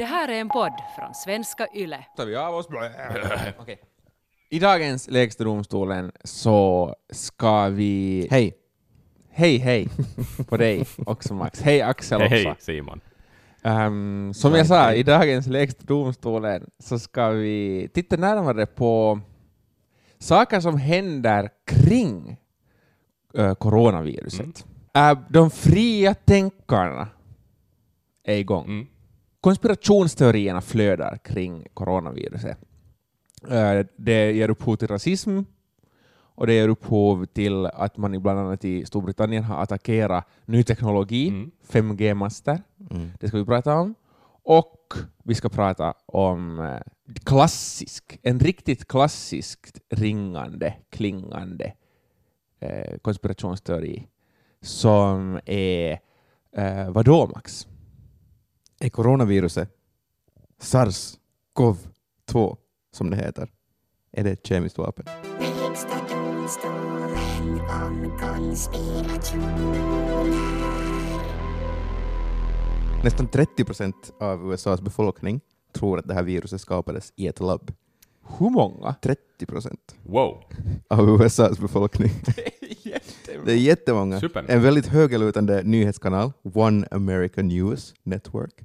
Det här är en podd från svenska YLE. tar vi av oss. Okej. I dagens Lägsta domstolen så ska vi... Hej. Hej, hej på dig också Max. Hej Axel Hej, också. hej Simon. Ehm, som jag sa, i dagens Lägsta domstolen så ska vi titta närmare på saker som händer kring eh, coronaviruset. Mm. Eh, de fria tänkarna är igång. Mm. Konspirationsteorierna flödar kring coronaviruset. Eh, Det ger upphov till rasism och det ger upphov till att man i bland annat i Storbritannien har attackerat ny teknologi, Mm. 5G-master. Mm. Det ska vi prata om. Och vi ska prata om eh, klassisk, en riktigt klassiskt ringande, klingande eh, konspirationsteori som är eh, vadå Max? Är coronaviruset SARS-CoV-2, som det heter, är det ett kemiskt vapen? Nästan 30 procent av USAs befolkning tror att det här viruset skapades i ett labb. Hur många? 30 procent Wow, av USAs befolkning. Det är jättemånga. super. En väldigt högalutande nyhetskanal, One American News Network,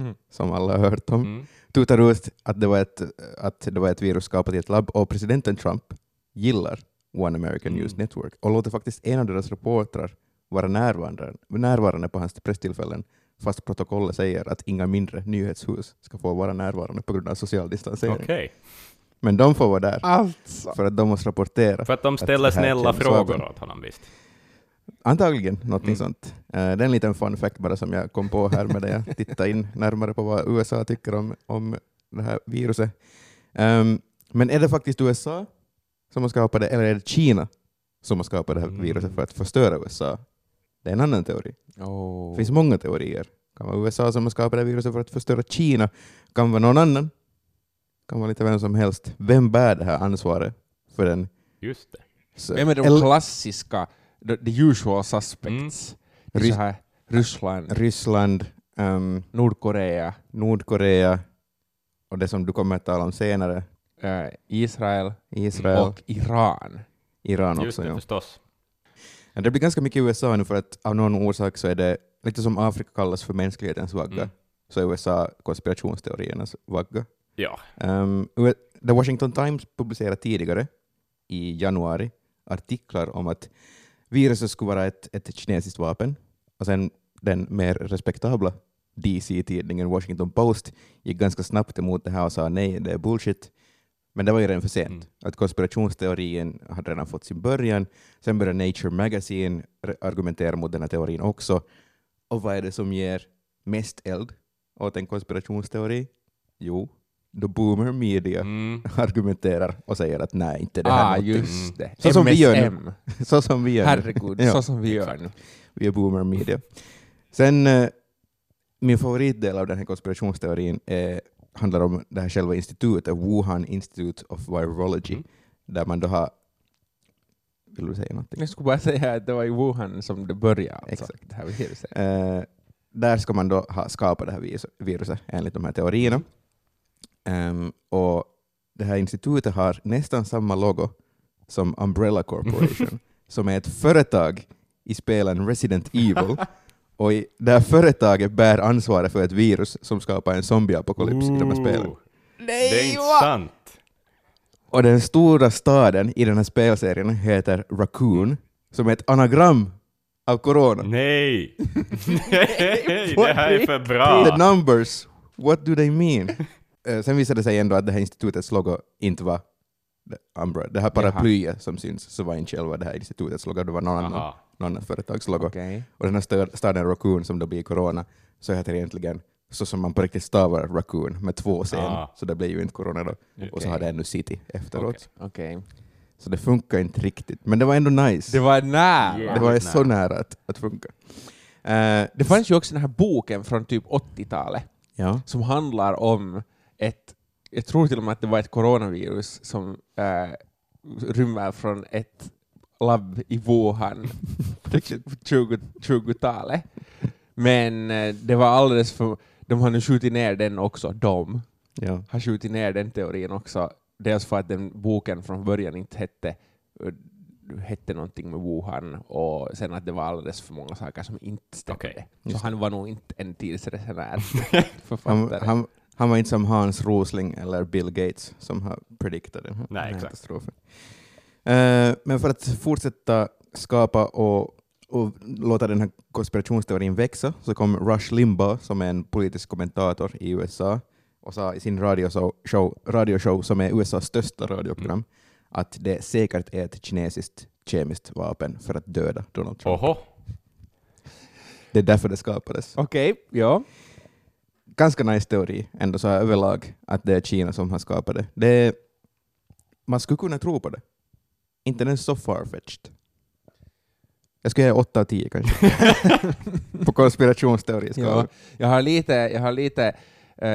Mm. som alla har hört om, Mm. tutar ut att det, var ett, att det var ett virus skapat i ett labb och presidenten Trump gillar One American Mm. News Network och låter faktiskt en av deras reportrar vara närvarande, närvarande på hans presstillfällen fast protokollet säger att inga mindre nyhetshus ska få vara närvarande på grund av social distansering. Okej. Men de får vara där Alltså. för att de måste rapportera. För att de ställer här snälla frågor åt honom visst. Antagligen någonting Mm. sånt. Eh, det är en liten fun fact bara som jag kom på här med det jag tittade in närmare på vad USA tycker om, om det här viruset. Ehm, men är det faktiskt USA som har skapat det eller är det Kina som har skapat det här Mm. viruset för att förstöra USA? Det är en annan teori. Oh. Det finns många teorier. Det kan vara USA som har skapat det här viruset för att förstöra Kina. Det kan vara någon annan. Det kan vara lite vem som helst. Vem bär det här ansvaret för den? Just det. Så- Vem är de eller- klassiska, the, the usual suspects? Är Rys- så här, Ryssland, Ryssland, ehm, Nordkorea, Nordkorea och det som du kommer att tala om senare, eh, Israel Israel, och Iran. Iran Just också. det, Ja. förstås. Det blir ganska mycket i USA nu för att av någon orsak så är det lite som Afrika kallas för mänsklighetens vagga, Mm. så är USA konspirationsteoriernas vagga. Ja. Um, The Washington Times publicerade tidigare i januari artiklar om att viruset skulle vara ett, ett kinesiskt vapen och sen den mer respektabla DC-tidningen Washington Post gick ganska snabbt emot det här och sa nej, det är bullshit. Men det var ju redan för sent. Mm. Att konspirationsteorin hade redan fått sin början. Sen började Nature Magazine argumentera mot den här teorin också. Och vad är det som ger mest eld åt en konspirationsteori? Jo, the boomer media Mm. argumenterar och säger att nej, inte det här Ah, någonting. just det. Så som vi gör nu. MSM. Så som vi gör nu. Herregud, Ja. så som vi gör nu. Vi är boomer media. Sen, eh, min favoritdel av den här konspirationsteorin är, handlar om det här själva institutet, Wuhan Institute of Virology, Mm. där man då har... Vill du säga någonting? Jag skulle bara säga att det var i Wuhan som det började. Alltså, Exakt. Det här viruset. Eh, där ska man då ha skapat det här viruset enligt de här teorierna. Ehm, och det här institutet har nästan samma logo som Umbrella Corporation, som är ett företag i spelen Resident Evil. Och i, det här företaget bär ansvaret för ett virus som skapar en zombieapokalyps i de här spelen. Ooh. Det är inte sant. Och den stora staden i den här spelserien heter Raccoon, som är ett anagram av corona. Nej! Nej, det här är för The bra. numbers, what do they mean? Eh, sen visade det sig ändå att det här institutets logo inte var Umbra. det här paraplyet som syns så var inte själva det här institutets logo, det var någon annan, någon annan företags logo. Okej. Och den här stad- staden Raccoon som då blir corona, så heter det egentligen så som man på riktigt stavar Raccoon med två Ah. så det blir ju inte corona då. Och så har det ännu city efteråt. Okej. Så det funkar inte riktigt, men det var ändå nice. Det var nära. Yeah. Det var nära. så nära att, att funka. Eh, Det fanns ju också den här boken från typ 80-talet ja. som handlar om ett, jag tror till och med att det var ett coronavirus som äh, rymmer från ett labb i Wuhan på 20 20-talet. Men eh, det var alldeles för de har nu skjutit ner den också, de Ja. har skjutit ner den teorin också. Dels för att den boken från början inte hette, eh, hette någonting med Wuhan och sen att det var alldeles för många saker som inte stämde. Okej, Så han var nog inte en tidsresenär författare. han, han var inte som Hans Rosling eller Bill Gates som har prediktat den här Nej, katastrofen. Eh, men för att fortsätta skapa och, och låta den här konspirationsteorin växa så kom Rush Limbaugh, som är en politisk kommentator i USA, och sa i sin radioshow, show, radioshow som är USAs största radioprogram, att det säkert är ett kinesiskt kemiskt vapen för att döda Donald Trump. Oho. Det är därför det skapades. Okej, ja. Ganska nice teori ändå så här överlag, att det är Kina som har skapat det. det är, man skulle kunna tro på det. Inte den så farfetched. Jag skulle ge 8 av 10 kanske. på konspirationsteoriskalan. ja. Jag har lite, jag har lite eh,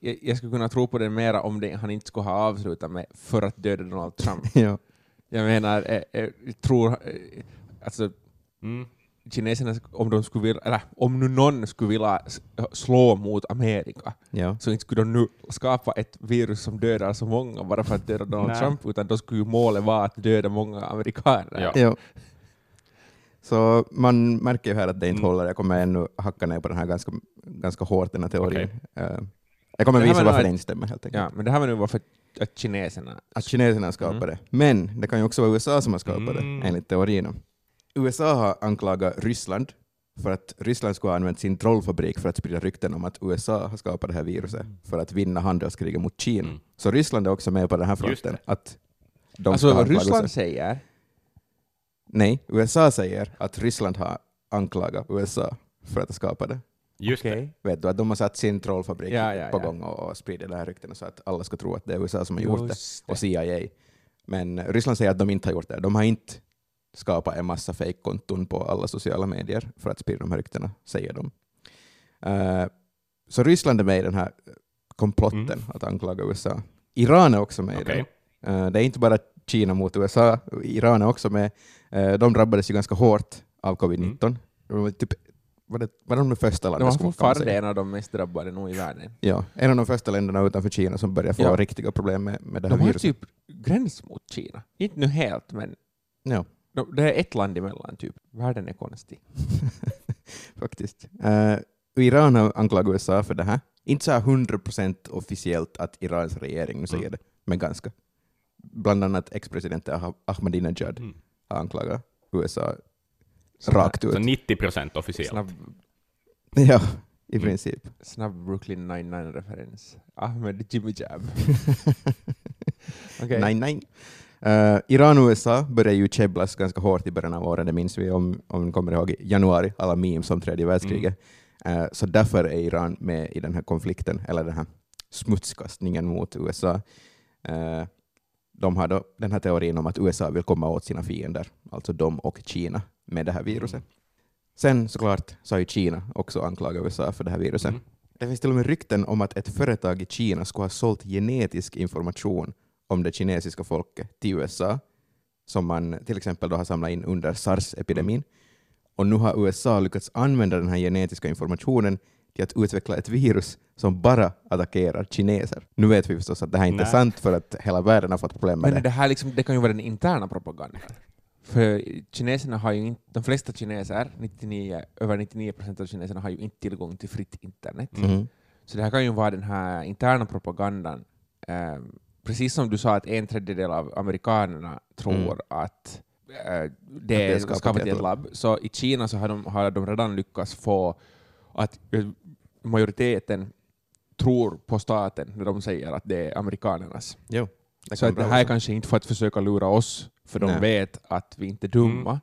jag, jag skulle kunna tro på det mera om det, han inte skulle ha avslutat med för att döda Donald Trump. Ja. Jag menar, eh, eh, jag tror, eh, alltså Mm. Kineserna, om de skulle vilja, eller om nu någon skulle vilja slå mot Amerika, Ja. så inte skulle de nu skapa ett virus som dödar så många bara för att döda Donald Nej. Trump, utan då skulle ju målet vara att döda många amerikaner. Ja. Ja. Så man märker ju här att det inte Mm. håller. Jag kommer ännu hacka ner på den här ganska, ganska hårt, den här teorin. Okej. Eh, jag kommer visa var varför det inte stämmer helt enkelt. Ja, men det här var nu varför att kineserna... Att kineserna skapade Mm. det. Men det kan ju också vara USA som har skapat Mm. det, enligt teorierna. USA har anklagat Ryssland för att Ryssland skulle ha använt sin trollfabrik för att sprida rykten om att USA har skapat det här viruset för att vinna handelskriget mot Kina. Mm. Så Ryssland är också med på den här fronten. det. Att de ska Alltså vad. Ryssland säger, Nej, USA säger att Ryssland har anklagat USA för att ha skapat det. Just det. okej, Vet du, att de har satt sin trollfabrik Ja, ja, på ja. gång och, och sprider det här ryktena så att alla ska tro att det är USA som har gjort det. Just och CIA. Men Ryssland säger att de inte har gjort det. De har inte skapat en massa fake-konton på alla sociala medier för att sprida de här ryktena, säger de. Eh, så Ryssland är med i den här komplotten Mm. att anklaga USA. Iran är också med i Okej. den. Eh, det är inte bara Kina mot USA, Iran är också med. Eh, de drabbades ju ganska hårt av covid-19. De var, typ, var, det, var de de första De länderna? var skulle man fortfarande en av de mest drabbade nog i världen. Ja, en av de första länderna utanför Kina som börjar få Ja. riktiga problem med, med det här De har viruset. typ gräns mot Kina. Inte nu helt, men Ja. De, det är ett land emellan. Typ. Världen är konstig. faktiskt. Eh, Iran har anklagat USA för det här. Inte så här 100% officiellt att Irans regering nu säger Mm. det, men ganska. Bland annat ex-presidenten Ah- Ahmadinejad Mm. har anklagat USA här rakt ut. Så 90 procent officiellt. Snabb, Ja, i Mm. princip. snabb Brooklyn 99-referens. Ahmed Jimmy Jab. Okej. Nej, nej. Eh, Iran och USA började ju käbblas ganska hårt i början av året, det minns vi om, om ni kommer ihåg i januari, alla memes om tredje världskriget. Mm. Eh, så därför är Iran med i den här konflikten, eller den här smutskastningen mot USA. Eh, de har då den här teorin om att USA vill komma åt sina fiender, alltså de och Kina, med det här viruset. Mm. Sen såklart så har ju Kina också anklagat USA för det här viruset. Mm. Det finns till och med rykten om att ett företag i Kina skulle ha sålt genetisk information om det kinesiska folket till USA, som man till exempel då har samlat in under sars-epidemin. Och nu har USA lyckats använda den här genetiska informationen till att utveckla ett virus som bara attackerar kineser. Nu vet vi förstås att det här inte är sant för att hela världen har fått problem med Men det. det här liksom, det kan ju vara den interna propagandan. För kineserna har ju inte, de flesta kineser, 99, över 99 procent av kineserna har ju inte tillgång till fritt internet. Mhm. Så det här kan ju vara den här interna propagandan. Ehm, precis som du sa att en tredjedel av amerikanerna tror Mm. att eh, det är skapat i ett labb. Så i Kina så har de, har de redan lyckats få att eh, majoriteten tror på staten när de säger att det är amerikanernas. Jo, det Så att det här är kanske inte för att försöka lura oss, för de Nej. vet att vi inte är dumma.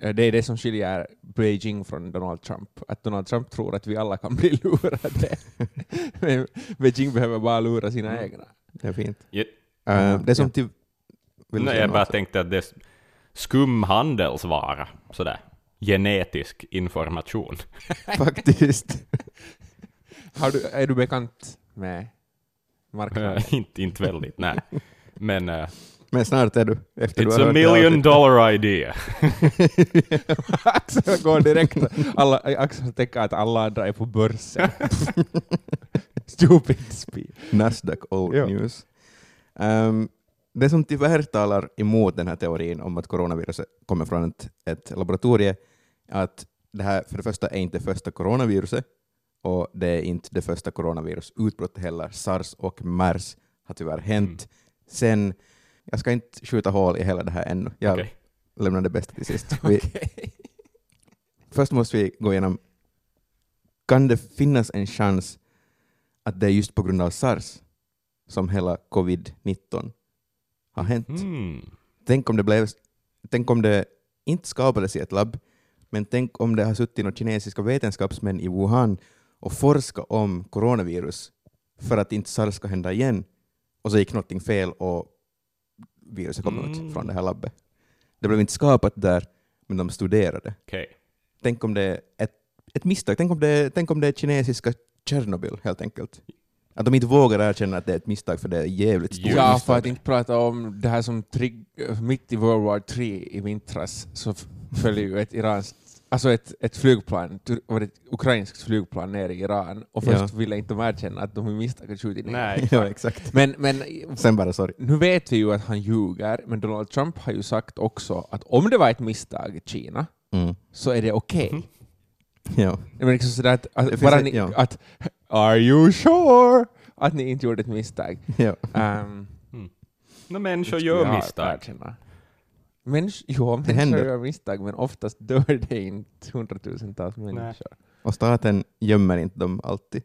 Eh, Det är det som skiljer Beijing från Donald Trump. Att Donald Trump tror att vi alla kan bli lurade. Men Beijing behöver bara lura sina Mm. egna. Det är fint. Ja. Eh, det är som till... Vill du Nej, jag bara tänkte att det är skumhandelsvara, sådär. Genetisk information. Faktiskt. Har du, är du bekant med marknaden? inte, inte väldigt, nej. Men eh, Men snart är du, efter du It's har a million dollar idea. Axel går direkt. Alla, Axel tänker att alla andra är på börsen. Stupid speed. Nasdaq Old Ja. News. Ehm, det som tyvärr talar emot den här teorin om att coronaviruset kommer från ett, ett laboratorium att det här för det första är inte första coronaviruset och det är inte det första coronavirusutbrottet heller. Sars och mers har tyvärr hänt sen, jag ska inte skjuta hål i hela det här ännu. Jag Okej. lämnar det bästa till sist. Vi, först måste vi gå igenom, kan det finnas en chans att det är just på grund av sars som hela covid-19 har hänt? Mm. Tänk om det blev, tänk om det inte skapades i ett labb, men tänk om det har suttit några kinesiska vetenskapsmän i Wuhan och forskat om coronavirus för att inte sars ska hända igen, och så gick någonting fel och viruset kom Mm. ut från det här labbet. Det blev inte skapat där, men de studerade. Okej. Tänk om det är ett, ett misstag, tänk om, det, tänk om det är kinesiska Tjernobyl helt enkelt. Att de inte vågar erkänna att det är ett misstag för det är jävligt stort Ja, misstag. för att inte prata om det här som trigg, mitt i World War 3 i vintras så följer ju ett iranskt Alltså ett, ett flygplan, tur- var det ett ukrainskt flygplan ner i Iran och först Ja. ville inte de erkänna att de i misstag hade skjutit ner. Nej, ja, exakt. Men, men Sen bara sorry. nu vet vi ju att han ljuger, men Donald Trump har ju sagt också att om det var ett misstag i Kina Mm. så är det okej. Mhm. Ja. Men liksom sådär att, Det att, bara ett- ni, ja. att Are you sure? Att ni inte gjorde ett misstag. Ja. Um, No, människor gör misstag. Människ, jo, människor gör misstag, men oftast dör det inte hundratusentals människor. Och staten gömmer inte dem alltid.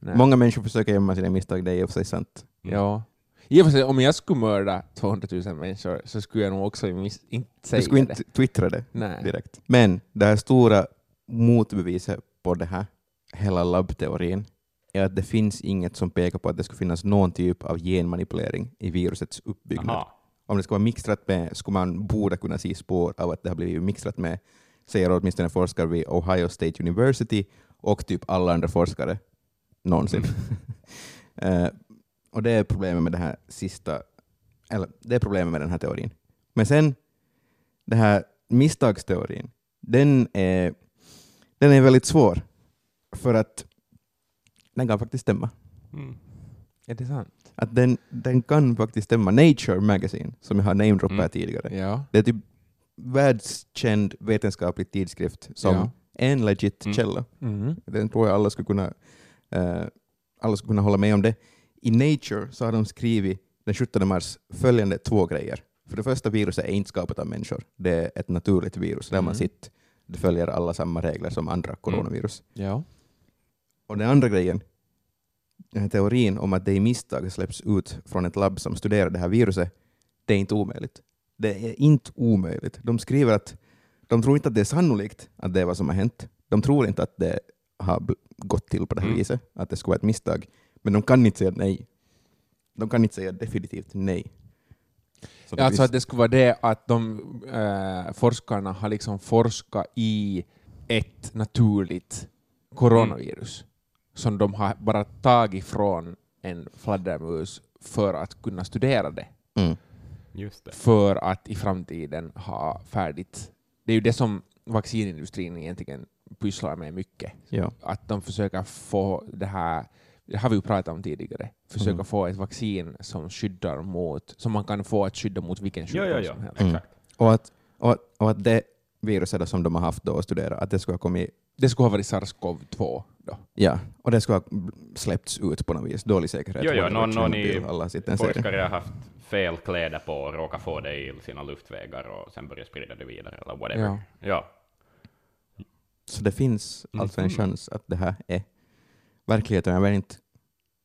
Nej. Många människor försöker gömma sina misstag, det är i och för sig sant. Mm. Ja. I och för sig, om jag skulle mörda 200 000 människor så skulle jag nog också mis- inte säga Du skulle det. inte twittra det Nej. direkt. Men det här stora motbeviset på det här, hela labbteorin, är att det finns inget som pekar på att det skulle finnas någon typ av genmanipulering i virusets uppbyggnad. Aha. Om det ska vara mixtrat med, skulle man borde kunna se spår av att det har blivit mixtrat med, säger åtminstone forskare vid Ohio State University och typ alla andra forskare någonsin. Eh, och det är problemet med det här sista, eller det är problemet med den här teorin. Men sen, den här misstagsteorin, den är, den är väldigt svår, för att den kan faktiskt stämma. Mm. Är det sant? Att den, den kan faktiskt stämma. Nature Magazine, som jag har namedroppat Mm. tidigare, Ja. det är typ världskänd vetenskaplig tidskrift som Ja. en legit Mm. källa. Mm. Den tror jag alla skulle kunna, eh, alla skulle kunna hålla med om det. I Nature så har de skrivit den 17 mars följande två grejer. För det första, viruset är inte skapat av människor. Det är ett naturligt virus där man Mm. sitter. Det följer alla samma regler som andra coronavirus. Ja. Och den andra grejen, den här teorin om att det i misstag släpps ut från ett labb som studerar det här viruset, det är inte omöjligt. Det är inte omöjligt. De skriver att de tror inte att det är sannolikt att det är vad som har hänt. De tror inte att det har gått till på det här Mm. viset, att det skulle vara ett misstag. Men de kan inte säga nej. De kan inte säga definitivt nej. Så det Alltså att det skulle vara det att de äh, forskarna har liksom forskat i ett naturligt coronavirus som de har bara tagit från en fladdermus för att kunna studera det. mm. Just det. för att i framtiden ha färdigt. Det är ju det som vaccinindustrin egentligen pysslar med mycket. ja. Att de försöker få det här, det har vi ju pratat om tidigare, försöka Mm. få ett vaccin som skyddar mot, som man kan få att skydda mot vilken sjukdom ja, ja. som helst. Mm. Och, att, och, att- och att det viruset som de har haft då och studerat, att det skulle ha kommit Det skulle ha varit SARS-CoV-2 då. Ja, och det skulle ha släppts ut på något vis. Dålig säkerhet. Jo, jo, någon, någon i forskare har haft fel kläder på och råkat få det i sina luftvägar och sen börjat sprida det vidare eller whatever. Ja. Ja. Så det finns alltså en Mhm. chans att det här är verkligheten. Jag vet inte,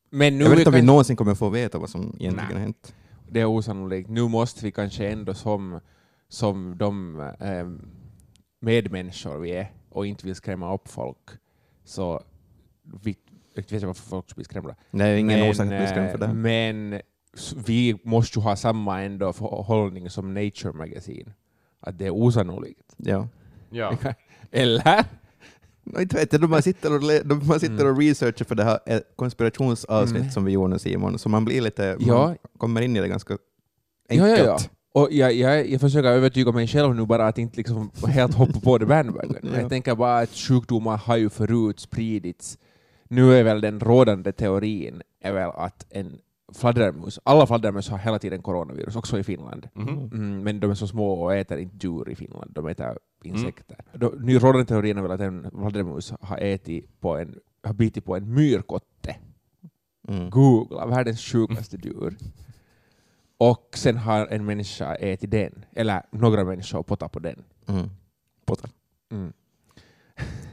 Men nu jag vet inte om vi kanske- någonsin kommer få veta vad som egentligen Nej. har hänt. det är osannolikt. Nu måste vi kanske ändå som, som de eh, medmänniskor vi är och inte vill skrämma upp folk, så vi, jag vet inte varför folk skulle bli skrämda. Är ingen Men, orsak att bli skrämd för det. eh. Men vi måste ju ha samma ändå förhållning som Nature Magazine. Att det är osannolikt. Ja. ja. Eller? Inte vet jag, då man sitter och, då man sitter och researchar för det här eh, konspirationsavsnitt Mm. som vi gjorde nu Simon, så man blir lite, Ja. man kommer in i det ganska Enkelt. ja, ja. Och jag, jag, jag försöker övertyga mig själv nu bara att inte liksom helt hoppa på det bandwagon. Ja. jag tänker bara att sjukdomar har ju förut spridits. Nu är väl den rådande teorin är väl att en fladdermus, alla fladdermöss har hela tiden coronavirus, också i Finland. Mhm. Mm, men de är så små och äter inte djur i Finland, de äter insekter. Då, nu rådande teorin är väl att en fladdermus har ätit på en, har bitit på en myrkotte. Mm. Googla, världens sjukaste djur. Och sen har en människa ätit den, eller några människor pottat på den. Mm. Potter. Mm.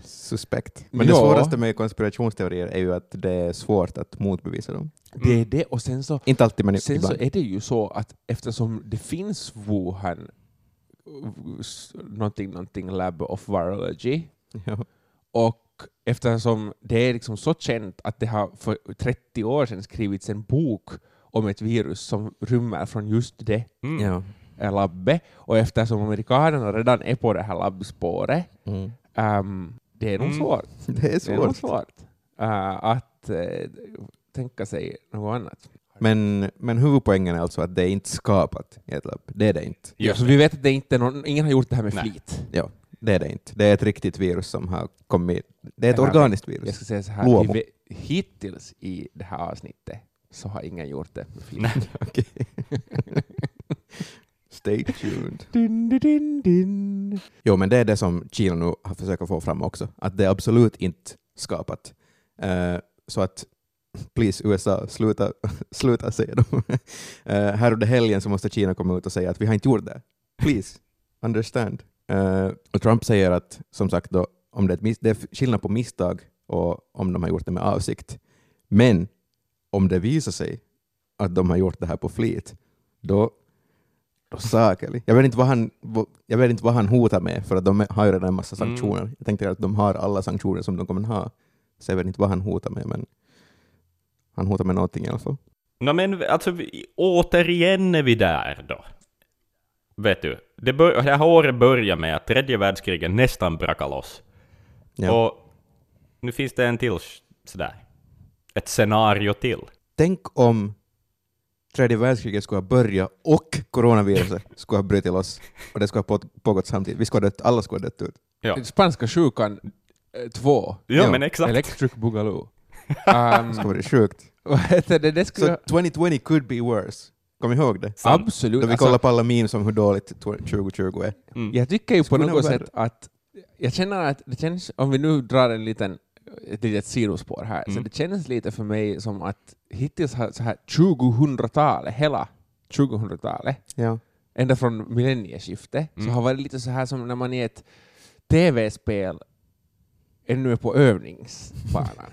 Suspekt. Men det Ja. svåraste med konspirationsteorier är ju att det är svårt att motbevisa dem. Det är det, och sen så, Inte alltid, men sen så ibland. är det ju så att eftersom det finns Wuhan, någonting, någonting lab of virology, Ja. och eftersom det är liksom så känt att det har för 30 år sedan skrivits en bok om ett virus som rymmer från just det Mm. Ja. eh, labbet, och eftersom amerikanerna redan är på det här labbspåret, Mm. ehm, det är nog Mm. svårt. Det är Det är nog svårt. svårt eh, att eh, tänka sig något annat. Men, men huvudpoängen är alltså att det är inte skapat i ett labb. Det är det inte. Ja, Just så vi vet att det inte är någon, ingen har gjort det här med Nej. flit. Ja, det är det inte. Det är ett riktigt virus som har kommit. Det är ett Eller- organiskt Jag virus. ska säga så här, Luomo. hittills i det här avsnittet så har ingen gjort det med flit. Nej. Okej. Stay tuned. Din, din, din, din. Jo, men det är det som Kina nu har försökt få fram också. Att det är absolut inte skapat. Eh, så att please USA, sluta, sluta säga dem. uh, här under helgen så måste Kina komma ut och säga att vi har inte gjort det. Please, understand. Eh, och Trump säger att, som sagt, då, om det, är det är skillnad på misstag och om de har gjort det med avsikt. Men om det visar sig att de har gjort det här på flit, då då sakeli. Jag vet, inte vad han, jag vet inte vad han hotar med, för att de har ju redan en massa Mm. sanktioner. Jag tänkte att de har alla sanktioner som de kommer ha, så jag vet inte vad han hotar med, men han hotar med någonting i alla fall. Nå men alltså, återigen är vi där då. Vet du, det, bör, det här året började med att tredje världskriget nästan brakade loss. Ja. Och nu finns det en till sådär, ett scenario till. Tänk om tredje världskriget skulle ha börjat och coronaviruset skulle ha brutit loss och det skulle ha på- pågått samtidigt. Vi skulle ha dött, alla skulle ha dött ut. Ja, Spanska sjukan 2, ja Ja, men exakt. Electric Boogaloo. Det Um, skulle vara sjukt. vad heter det? det Så skulle, 2020 could be worse. Kom ihåg det. Sant. absolut. Då vi alltså, kollar på alla memes om hur dåligt 2020 är. Mm. Jag tycker ju på något sätt att jag känner att det känns, om vi nu drar en liten, ett litet sidospår här, så Mm. det känns lite för mig som att hittills har så här 2000-talet, hela 2000-talet, Ja. ända från millennieskiftet, så Mm. har varit lite så här som när man i ett tv-spel ännu är på övningsbanan.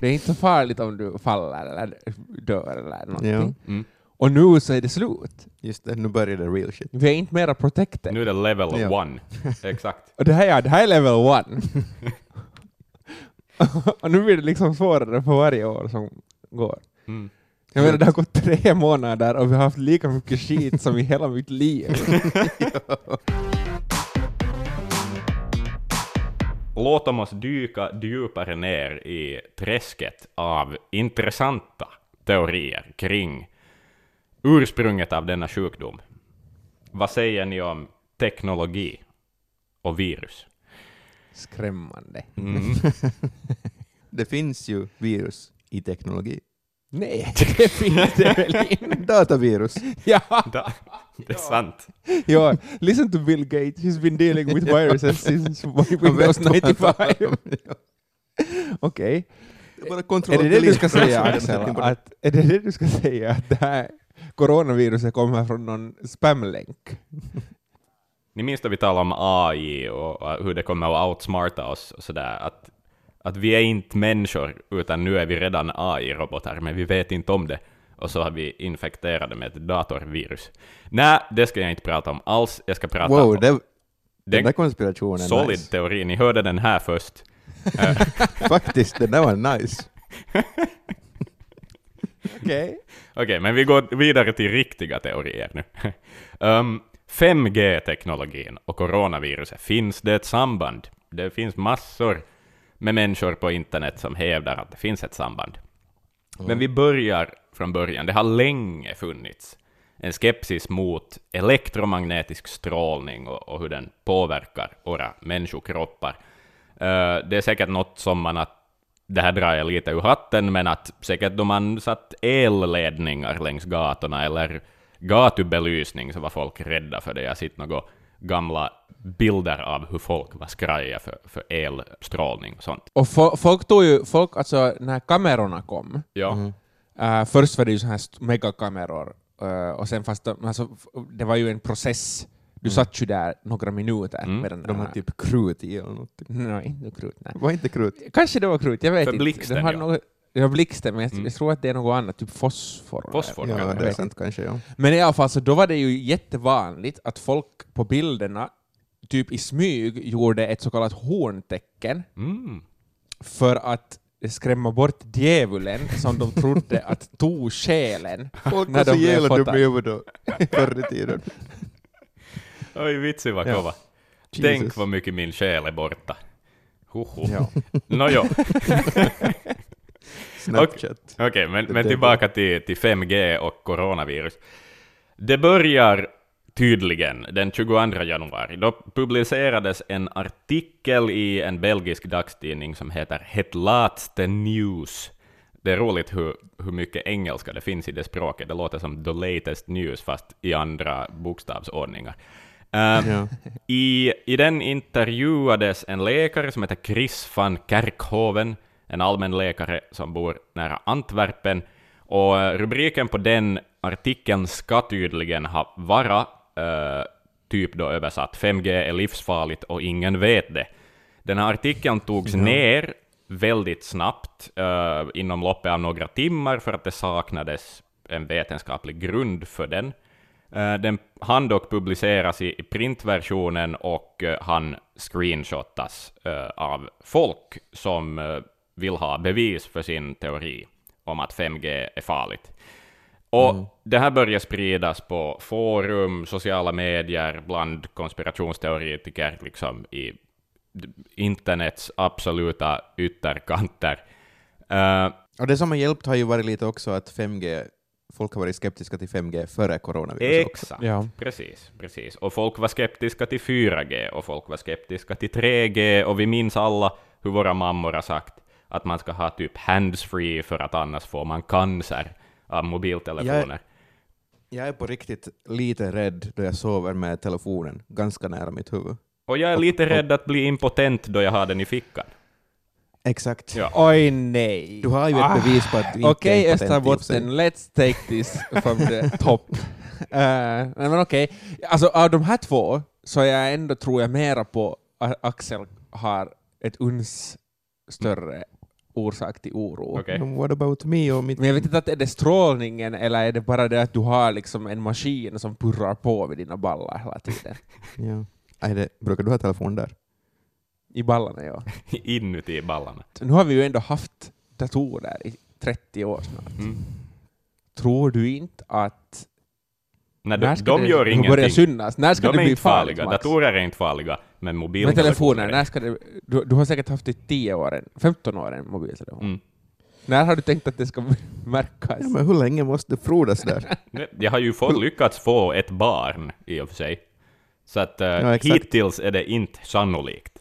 det är inte så farligt om du faller eller dör eller någonting. Ja. Mm. Och nu så är det slut. Just det, nu börjar det real shit. Vi är inte mera protected. Nu är det level Ja. one. Exakt. Och det här, ja, det här är level one. och nu blir det liksom svårare för varje år som går. Mm. Jag menar, det har gått tre månader och vi har haft lika mycket skit som i hela mitt liv. Låt oss dyka djupare ner i träsket av intressanta teorier kring ursprunget av denna sjukdom. Vad säger ni om teknologi och virus? Skrämmande. Mm. Det finns ju virus i teknologi. Nej, det finns det väl inte. Datavirus. Ja, Da, det är sant. ja, listen to Bill Gates, he's been dealing with viruses since Windows Han vet vad han 95. pratar om. Okej. Bara Är det det du ska säga Axel? Att, är det det du ska säga att det här coronaviruset kommer från någon spamlänk? Ni minns då vi talade om AI och och hur det kommer att outsmarta oss och sådär, att, att vi är inte människor, utan nu är vi redan AI-robotar, men vi vet inte om det. Och så har vi infekterade med ett datorvirus. Nej, det ska jag inte prata om alls. Jag ska prata Wow, om det, den den där konspirationen solid nice. teori. Ni hörde den här först. Eh, Faktiskt, den där var nice. Okej. Okej, men vi går vidare till riktiga teorier nu. um, 5G-teknologin och coronaviruset, finns det ett samband? Det finns massor med människor på internet som hävdar att det finns ett samband. Men vi börjar från början. Det har länge funnits en skepsis mot elektromagnetisk strålning och, och hur den påverkar våra människokroppar. Uh, det är säkert något som man att det här drar jag lite ur hatten, men att säkert då man satt elledningar längs gatorna eller gatubelysning så var folk rädda för det. Jag har sett några gamla bilder av hur folk var skraja för, för elstrålning och sånt. Och fo- folk tog ju, folk, alltså när kamerorna kom, Ja. äh, först var det ju så här megakameror, äh, och sen fast de, alltså, det var ju en process. Du satt ju där några minuter Mm. med den De har där- typ krut i eller något. Nej, inte krut. Nej. Var inte krut? Kanske det var krut, jag vet För inte. blixten, det har ja. något, var blixten, men jag, Mm. jag tror att det är något annat, typ fosfor. Fosfor, Ja, det är sant kanske. Ja. Men i alla fall, så då var det ju jättevanligt att folk på bilderna typ i smyg gjorde ett så kallat horntecken Mm. för att skrämma bort djävulen som de trodde att tog själen. Folk När var så jävla dumma i huvudet då, förr i tiden. Oj, vitsig vad Ja. kova. Jesus. Tänk vad mycket min själ är borta. Hoho. Ja. Nåjo, Snapchat. okej, men, Det men är tillbaka till, till 5G och coronavirus. Det börjar tydligen den 22 januari. Då publicerades en artikel i en belgisk dagstidning som heter Het Laatste News. Det är roligt hur, hur mycket engelska det finns i det språket. Det låter som the latest news, fast i andra bokstavsordningar. Eh, Ja. i, I den intervjuades en läkare som heter Chris van Kerkhoven, en allmänläkare som bor nära Antwerpen, och eh, rubriken på den artikeln ska tydligen ha vara eh, typ då översatt 5G är livsfarligt och ingen vet det. Den här artikeln togs ner väldigt snabbt, eh, inom loppet av några timmar, för att det saknades en vetenskaplig grund för den. Eh, Den hann dock publiceras i i printversionen och eh, han screenshotas eh, av folk som eh, vill ha bevis för sin teori om att 5G är farligt. Och det här börjar spridas på forum, sociala medier, bland konspirationsteoretiker, liksom i internets absoluta ytterkanter. Eh, Och det som har hjälpt har ju varit lite också att 5G, folk har varit skeptiska till 5G före coronavirus också. Exakt, Ja. precis, precis. Och folk var skeptiska till 4G, och folk var skeptiska till 3G, och vi minns alla hur våra mammor har sagt att man ska ha typ handsfree för att annars får man cancer av mobiltelefoner. Jag är på riktigt lite rädd då jag sover med telefonen ganska nära mitt huvud. Och jag är lite rädd att bli impotent då jag har den i fickan. Exakt. Ja. Oj nej! Du har ju ett Ah. bevis på att du inte Okej är sig. Österbotten, let's take this from the top. Uh, nej men okej, alltså av de här två så är jag ändå, tror jag, mera på att Axel har ett uns större orsak till oro. Men What about me och mitt... Men jag vet inte att är det strålningen eller är det bara det att du har liksom en maskin som purrar på vid dina ballar hela tiden? Ja. Nej, det, brukar du ha telefon där? I ballarna, ja. Inuti ballarna. Nu har vi ju ändå haft datorer i 30 år snart. Mm. Tror du inte att Nej, När de, ska de det gör börja ingenting. synas? När ska De det är bli inte farligt, farliga. Max? Datorer är inte farliga, men Men mobiltelefoner telefoner, är. när ska det, du, du har säkert haft det i 10 år, en- 15 år en mobiltelefon. Mm. När har du tänkt att det ska märkas? Ja, men hur länge måste det frodas där? Jag har ju fått, lyckats få ett barn i och för sig. Så att uh, Ja, hittills är det inte sannolikt.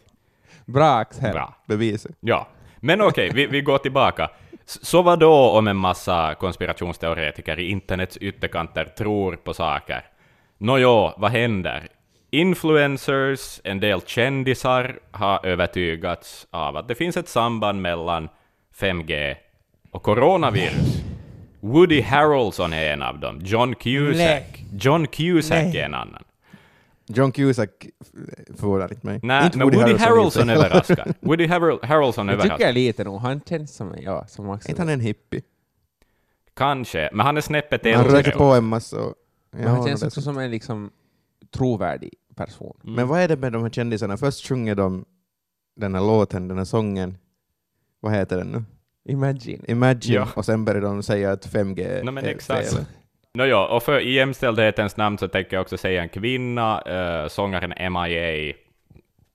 Bra Axel. Bra. Beviset. Ja. Men okej, vi, vi går tillbaka. Så vad då om en massa konspirationsteoretiker i internets ytterkanter tror på saker? Nåjo, vad händer? Influencers, en del kändisar har övertygats av att det finns ett samband mellan 5G och coronavirus. Woody Harrelson är en av dem. John Cusack. Nej. John Cusack Nej. är en annan. John Cusack förvånar inte mig. Nej, inte men Woody, i Harrelson sig. överraskar. Woody Harrel- Harrelson Jag tycker överraskar. jag lite nog, han känns som en, ja, som Axel. inte han en hippie? Kanske, men han är snäppet Han äldre. röker på en massa och... Men Ja, han känns också som en liksom trovärdig person. Mm. Men vad är det med de här kändisarna? Först sjunger de den här låten, den här sången. Vad heter den nu? Imagine. Imagine. Ja. Och sen börjar de säga att 5G No, men är exakt. fel. Nåja, och för i jämställdhetens namn så tänker jag också säga en kvinna, uh, sångaren MIA,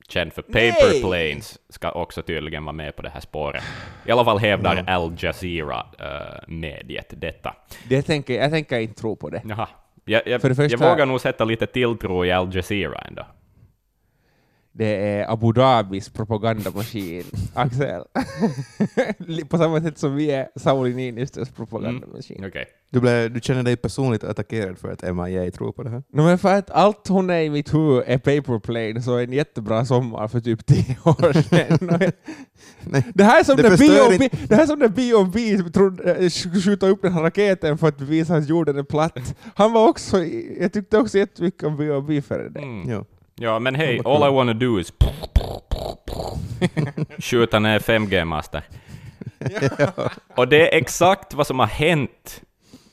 känd för Paper Nej! Planes, ska också tydligen vara med på det här spåret. I alla fall hävdar Ja. Al Jazeera-mediet detta. Det tänker, jag tänker inte tro på det. Jaha, Jag, jag, För det första- jag vågar nog sätta lite tilltro i Al Jazeera ändå. Det är Abu Dhabis propagandamaskin, Axel. På samma sätt som vi är Sauli Niinistös propagandamaskin. Okej. Du, blev, du känner dig personligt attackerad för att MIA tror på det här? No, men för att allt hon är i mitt huvud är Paperplane, så en jättebra sommar för typ tio år sedan. Nej. det här är som Det när B.O.B. Eh, sk- skjuta upp den här raketen för att bevisa att jorden är platt. Han var också, jag tyckte också jättemycket om B.O.B. före det. Mm. Ja. Ja, men hej, all I wanna do is skjuta ner 5G-master. Och det är exakt vad som har hänt.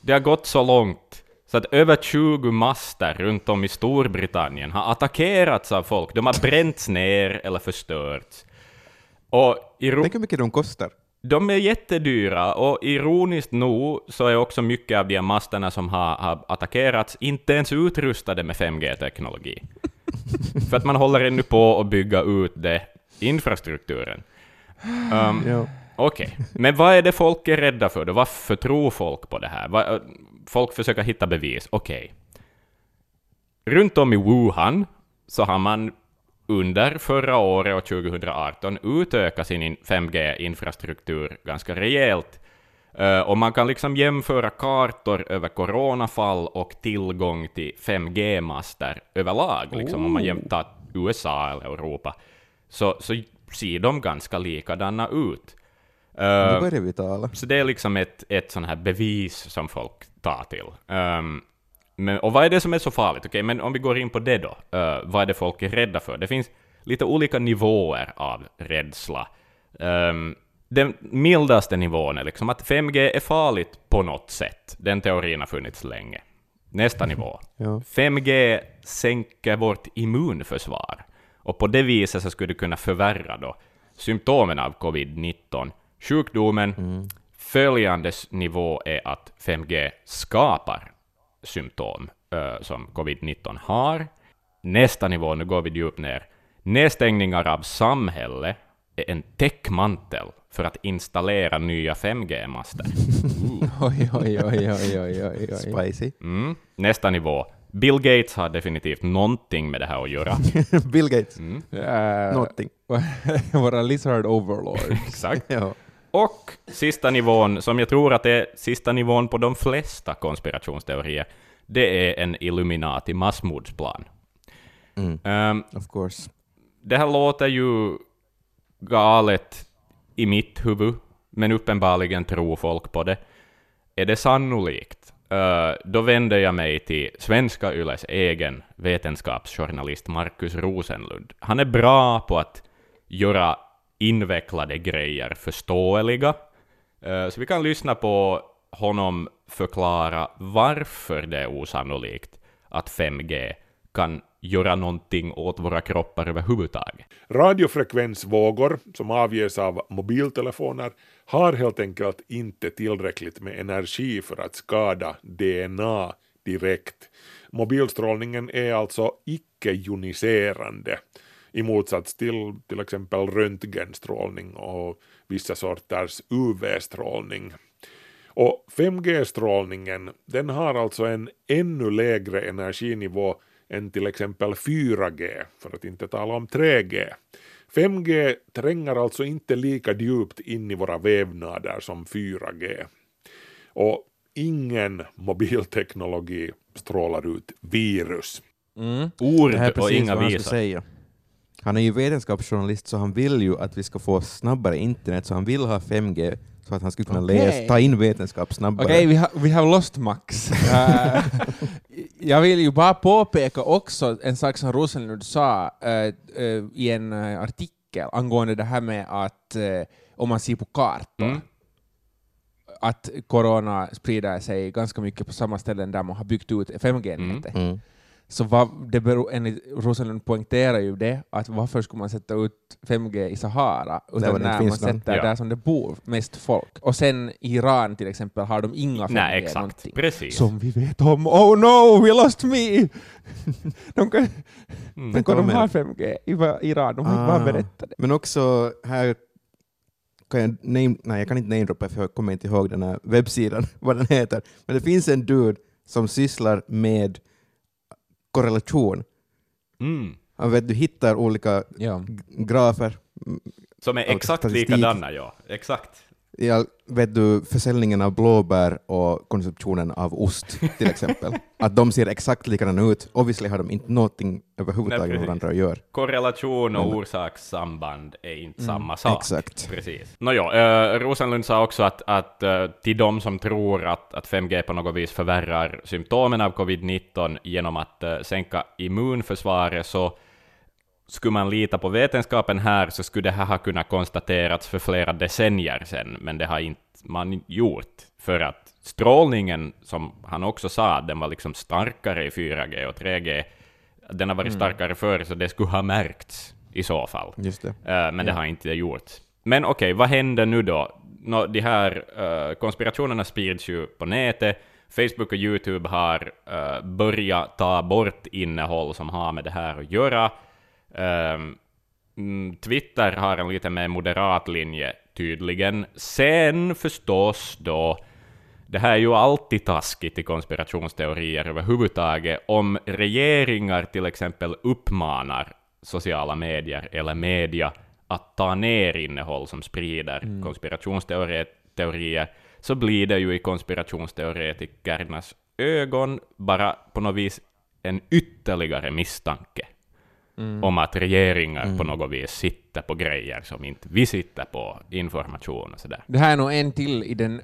Det har gått så långt så att över 20 master runt om i Storbritannien har attackerats av folk. De har bränts ner eller förstörts. Och iro- Tänk hur mycket de kostar. de är jättedyra och ironiskt nog så är också mycket av de här masterna som har, har attackerats inte ens utrustade med 5G-teknologi. För att man håller ännu på att bygga ut det, infrastrukturen. Um, Ja. Okej, men vad är det folk är rädda för då? Varför tror folk på det här? Va- Folk försöker hitta bevis. Okej. Runt om i Wuhan så har man under förra året och 2018 utökat sin in- 5G-infrastruktur ganska rejält. Eh, och man kan liksom jämföra kartor över coronafall och tillgång till 5G-master överlag, liksom, om man jämtar USA eller Europa, så, så ser de ganska likadana ut. Nu börjar vi tala. så det är liksom ett, ett sånt här bevis som folk tar till. Ehm, men, och vad är det som är så farligt? Okej, men om vi går in på det då. eh, vad är det folk är rädda för? Det finns lite olika nivåer av rädsla. Ehm, den mildaste nivån är liksom att 5G är farligt på något sätt. Den teorin har funnits länge. Nästa nivå. Ja. 5G sänker vårt immunförsvar. Och på det viset så skulle det kunna förvärra då symptomen av covid-19. Sjukdomen, följande s- nivå är att 5G skapar symptom eh, som covid-19 har. Nästa nivå, nu går vi djupt ner, nedstängningar av samhälle är en täckmantel för att installera nya 5G-master. Oj, oj, oj, oj, oj, oj, oj. Spicy. Mm. Nästa nivå, Bill Gates har definitivt någonting med det här att göra. Bill Gates. Uh, Någonting. Våra lizard overlords. Exakt. Ja. Och sista nivån, som jag tror att är sista nivån på de flesta konspirationsteorier, det är en Illuminati massmordsplan. Mm. Ehm, Of course. det här låter ju galet i mitt huvud, men uppenbarligen tror folk på det. Är det sannolikt? Eh, då vänder jag mig till Svenska Yles egen vetenskapsjournalist Markus Rosenlund. Han är bra på att göra invecklade grejer förståeliga. Eh, så vi kan lyssna på honom förklara varför det är osannolikt att 5G kan göra någonting åt våra kroppar överhuvudtaget. Radiofrekvensvågor som avges av mobiltelefoner har helt enkelt inte tillräckligt med energi för att skada DNA direkt. Mobilstrålningen är alltså icke-joniserande i motsats till till exempel röntgenstrålning och vissa sorters UV-strålning. Och 5G-strålningen den har alltså en ännu lägre energinivå än till exempel 4G, för att inte tala om 3G. 5G tränger alltså inte lika djupt in i våra vävnader som 4G. Och ingen mobilteknologi strålar ut virus. Ord Det här är och inga visor. Han är ju vetenskapsjournalist så han vill ju att vi ska få snabbare internet så han vill ha 5G så att han ska kunna Okej. läsa, ta in vetenskap snabbare. Okej, vi, har, vi har lost Max. Eh, jag vill ju bara påpeka också en sak som Rosenlund sa eh, eh, i en artikel angående det här med att om man ser på kartor, Mm. att corona sprider sig ganska mycket på samma ställen där man har byggt ut 5G-nätet. Mm. Så vad, det beror, enligt Rosenlund poängterar ju det, att varför skulle man sätta ut 5G i Sahara, var utan det när man sätter Ja. där som det bor mest folk. Och sen i Iran till exempel har de inga 5G Nej, exakt. Precis. Som vi vet om. Oh no, we lost me! de kan, Mm. Tänk om de har menar 5G i Iran, de har inte bara Ah. berättat det. Men också här kan jag name, nej jag kan inte namedroppa för jag kommer inte ihåg den här webbsidan, vad den heter. Men det finns en dude som sysslar med korrelation. Mm. Han vet, du hittar olika Ja. grafer. Som är Ja, exakt likadana, ja. Exakt. Ja, vet du, försäljningen av blåbär och konsumtionen av ost till exempel. att de ser exakt likadana ut. Obviously har de inte någonting överhuvudtaget med varandra att göra. Korrelation och orsakssamband är inte samma sak. Exakt. Precis. Nåja, eh, Rosenlund sa också att, att eh, till de som tror att, att 5G på något vis förvärrar symptomen av covid-19 genom att eh, sänka immunförsvaret, så skulle man lita på vetenskapen här så skulle det här ha kunnat konstaterats för flera decennier sedan, men det har inte man gjort, för att strålningen, som han också sa, den var liksom starkare i 4G och 3G, den har varit starkare förr, så det skulle ha märkts i så fall. Just det. Eh, men det har inte gjort. Men okej, vad händer nu då? Nå, de här eh, konspirationerna sprids ju på nätet. Facebook och YouTube har eh, börjat ta bort innehåll som har med det här att göra. Ehm, mm, Twitter har en lite mer moderat linje tydligen. Sen förstås då, det här är ju alltid taskigt i konspirationsteorier överhuvudtaget, om regeringar till exempel uppmanar sociala medier eller media att ta ner innehåll som sprider konspirationsteorier, så blir det ju i konspirationsteoretikernas ögon bara på något vis en ytterligare misstanke om att regeringar på något vis sitter på grejer som inte vi sitter på, information och sådär. Det här är nog en till i den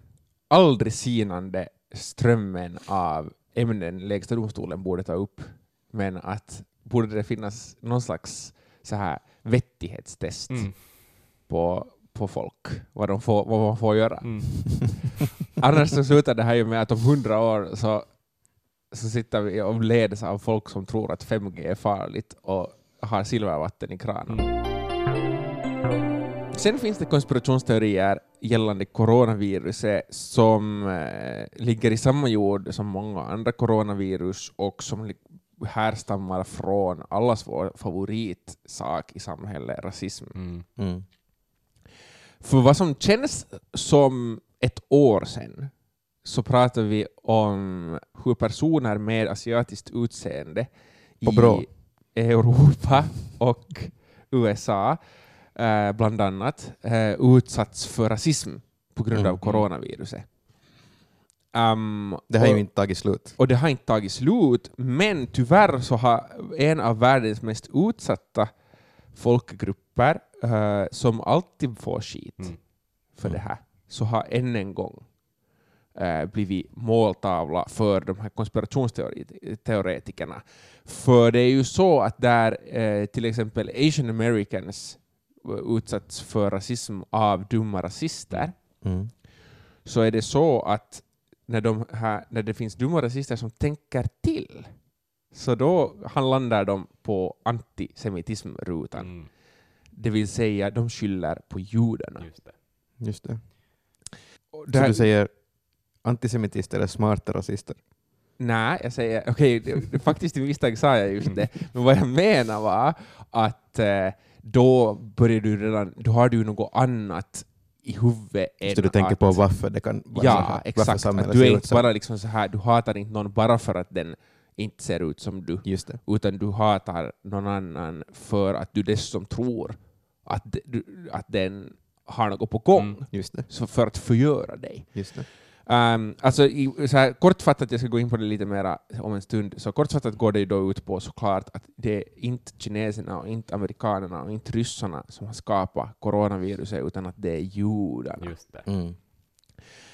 aldrig sinande strömmen av ämnen Lägsta domstolen borde ta upp. Men att borde det finnas någon slags så här vettighetstest Mm. på, på folk, vad, de får, vad man får göra. Mm. Annars så slutar det här ju med att om hundra år så, så sitter vi och leds av folk som tror att 5G är farligt och har silvervatten i kranen. Sen finns det konspirationsteorier gällande coronaviruset som eh, ligger i samma jord som många andra coronavirus och som härstammar från allas vår favoritsak i samhället, rasism. Mm. Mm. För vad som känns som ett år sedan så pratar vi om hur personer med asiatiskt utseende På i. Europa och USA eh, bland annat eh, utsatts för rasism på grund av Mm. coronaviruset. Um, Det har och- ju inte tagit slut. och det har inte tagit slut, men tyvärr så har en av världens mest utsatta folkgrupper, eh, som alltid får skit Mm. för det här, så har än en gång eh, blivit måltavla för de här konspirationsteoretikerna. För det är ju så att där eh, till exempel Asian Americans utsatts för rasism av dumma rasister, Mm. så är det så att när, de här, när det finns dumma rasister som tänker till, så då han landar de på antisemitismrutan. Mm. Det vill säga, de skyller på judarna. Just det. Just det. Och Så du säger antisemitister är smarta rasister? Nej, jag säger, okej, det- faktiskt i misstag sa jag just det, men vad jag menar var att eh, då börjar du redan, då har du något annat i huvudet än Så du tänker att, på varför det kan vara så Ja, här, varför exakt. Att du är inte så. bara liksom så här, du hatar inte någon bara för att den inte ser ut som du, Just det. utan du hatar någon annan för att du dessutom tror att, du, att den har något på gång, Mm. Så för att förgöra dig. Just det. Um, alltså, i, så här, kortfattat, jag ska gå in på det lite mer om en stund, så kortfattat går det ju då ut på såklart att det är inte kineserna och inte amerikanerna och inte ryssarna som har skapat coronaviruset, utan att det är judarna. Just det. Mm.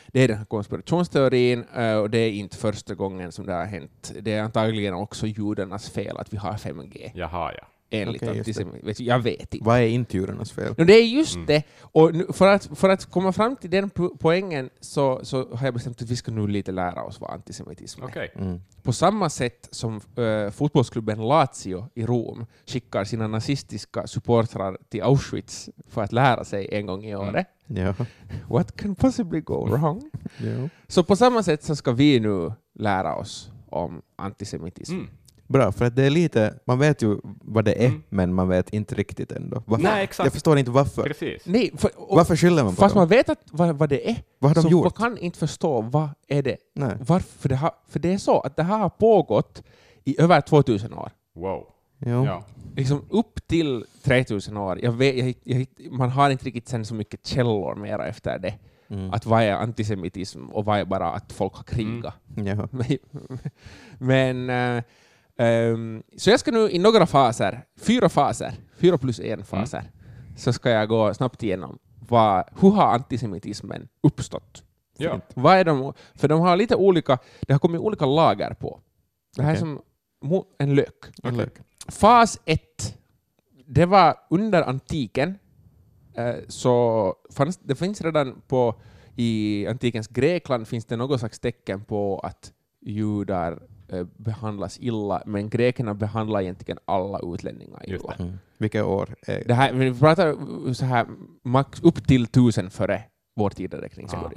Det är den här konspirationsteorin eh, och det är inte första gången som det har hänt. Det är antagligen också judarnas fel att vi har 5G. Jaha, ja. Enligt Okej, just det. antisemi- Jag vet inte. Vad är inte judarnas fel? No, det är just Mm. det. Och nu, för, att, för att komma fram till den po- poängen så, så har jag bestämt att vi ska nu lite lära oss vad antisemitism är. Okej. Mm. På samma sätt som eh, fotbollsklubben Lazio i Rom skickar sina nazistiska supportrar till Auschwitz för att lära sig en gång i året. Ja. What can possibly go wrong? ja. Så på samma sätt så ska vi nu lära oss om antisemitism. Mm. Bra, för att det är lite, man vet ju vad det är, Mm. men man vet inte riktigt ändå. Varför? Nej, exakt. Jag förstår inte varför. Precis. Nej, för, och, Varför skyller man på fast dem? man vet att, vad, vad det är, Vad har de så gjort? man kan inte förstå vad är det Nej. Varför det har, för det är så att det här har pågått i över 2000 år. Wow. Jo. Ja. Liksom upp till 3000 år. Jag vet, jag, jag, man har inte riktigt sen så mycket källor mera efter det. Mm. Att vad är antisemitism och vad är bara att folk har krigat. Jaha. Men ehm, så jag ska nu i några faser, fyra faser, fyra plus en faser, så ska jag gå snabbt igenom vad, hur har antisemitismen uppstått? Ja. Vad är de, för de har lite olika, det har kommit olika lager på. Det här Okej. är som en lök. En lök. Fas 1, det var under antiken, eh, så fanns, det finns redan på i antikens Grekland finns det något slags tecken på att judar behandlas illa, men grekerna behandlar egentligen alla utlänningar illa. Mm. Vilka år? Är... Det här, vi pratar så här max upp till tusen före vår tideräknings Ah.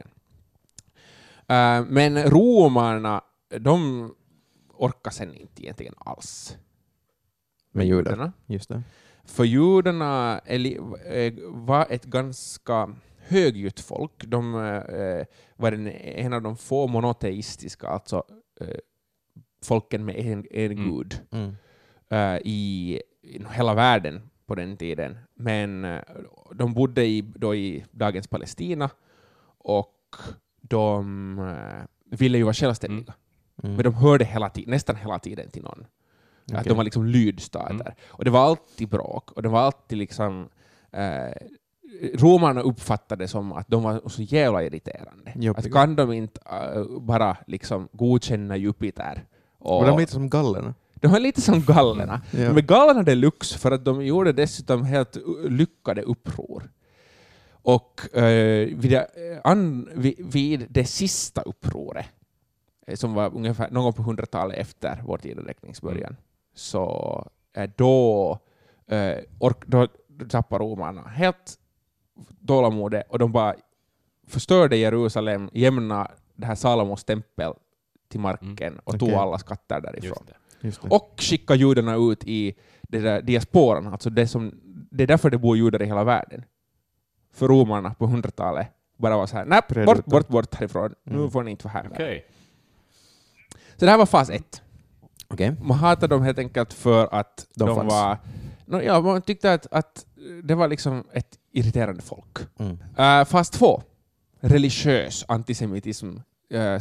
Eh, men romarna, de orkar sen inte egentligen alls. Med judar. Just det. För judarna eh, var ett ganska högljutt folk. De eh, var en, en av de få monoteistiska, alltså eh, folken med en, en Mm. gud Mm. eh, i, i hela världen på den tiden. Men eh, de bodde i, då i dagens Palestina och de eh, ville ju vara självständiga. Mm. Men de hörde hela tiden, nästan hela tiden till någon. Att Okej. de var liksom lydstater. Mm. Och det var alltid bråk. Och det var alltid liksom... Eh, romarna uppfattade det som att de var så jävla irriterande. Att kan de inte eh, bara liksom godkänna Jupiter? Och de lite som gallerna? de var lite som gallerna. Ja. Men gallerna deluxe för att de gjorde dessutom helt lyckade uppror. Och eh, vid, det, eh, an, vid, vid det sista upproret, eh, som var ungefär någon gång på hundratalet efter vår tideräkningsbörjan, så eh, då, eh, ork, då tappade romarna helt tålamodet och de bara förstörde Jerusalem, jämnade det här Salomos tempel till marken och tog Okej. alla skatter därifrån. Just det. Just det. Och skicka judarna ut i det där diasporan, alltså det, som, det är därför det bor judar i hela världen. För romarna på hundratalet bara var så här, nej, bort, ut dem." bort, bort härifrån, nu Mm. får ni inte vara här. mer." Okej. Så det här var fas ett. Okej. Man hatade dem helt enkelt för att De de, var... No, ja, man tyckte att, att det var liksom ett irriterande folk. Mm. Uh, fas två, religiös antisemitism,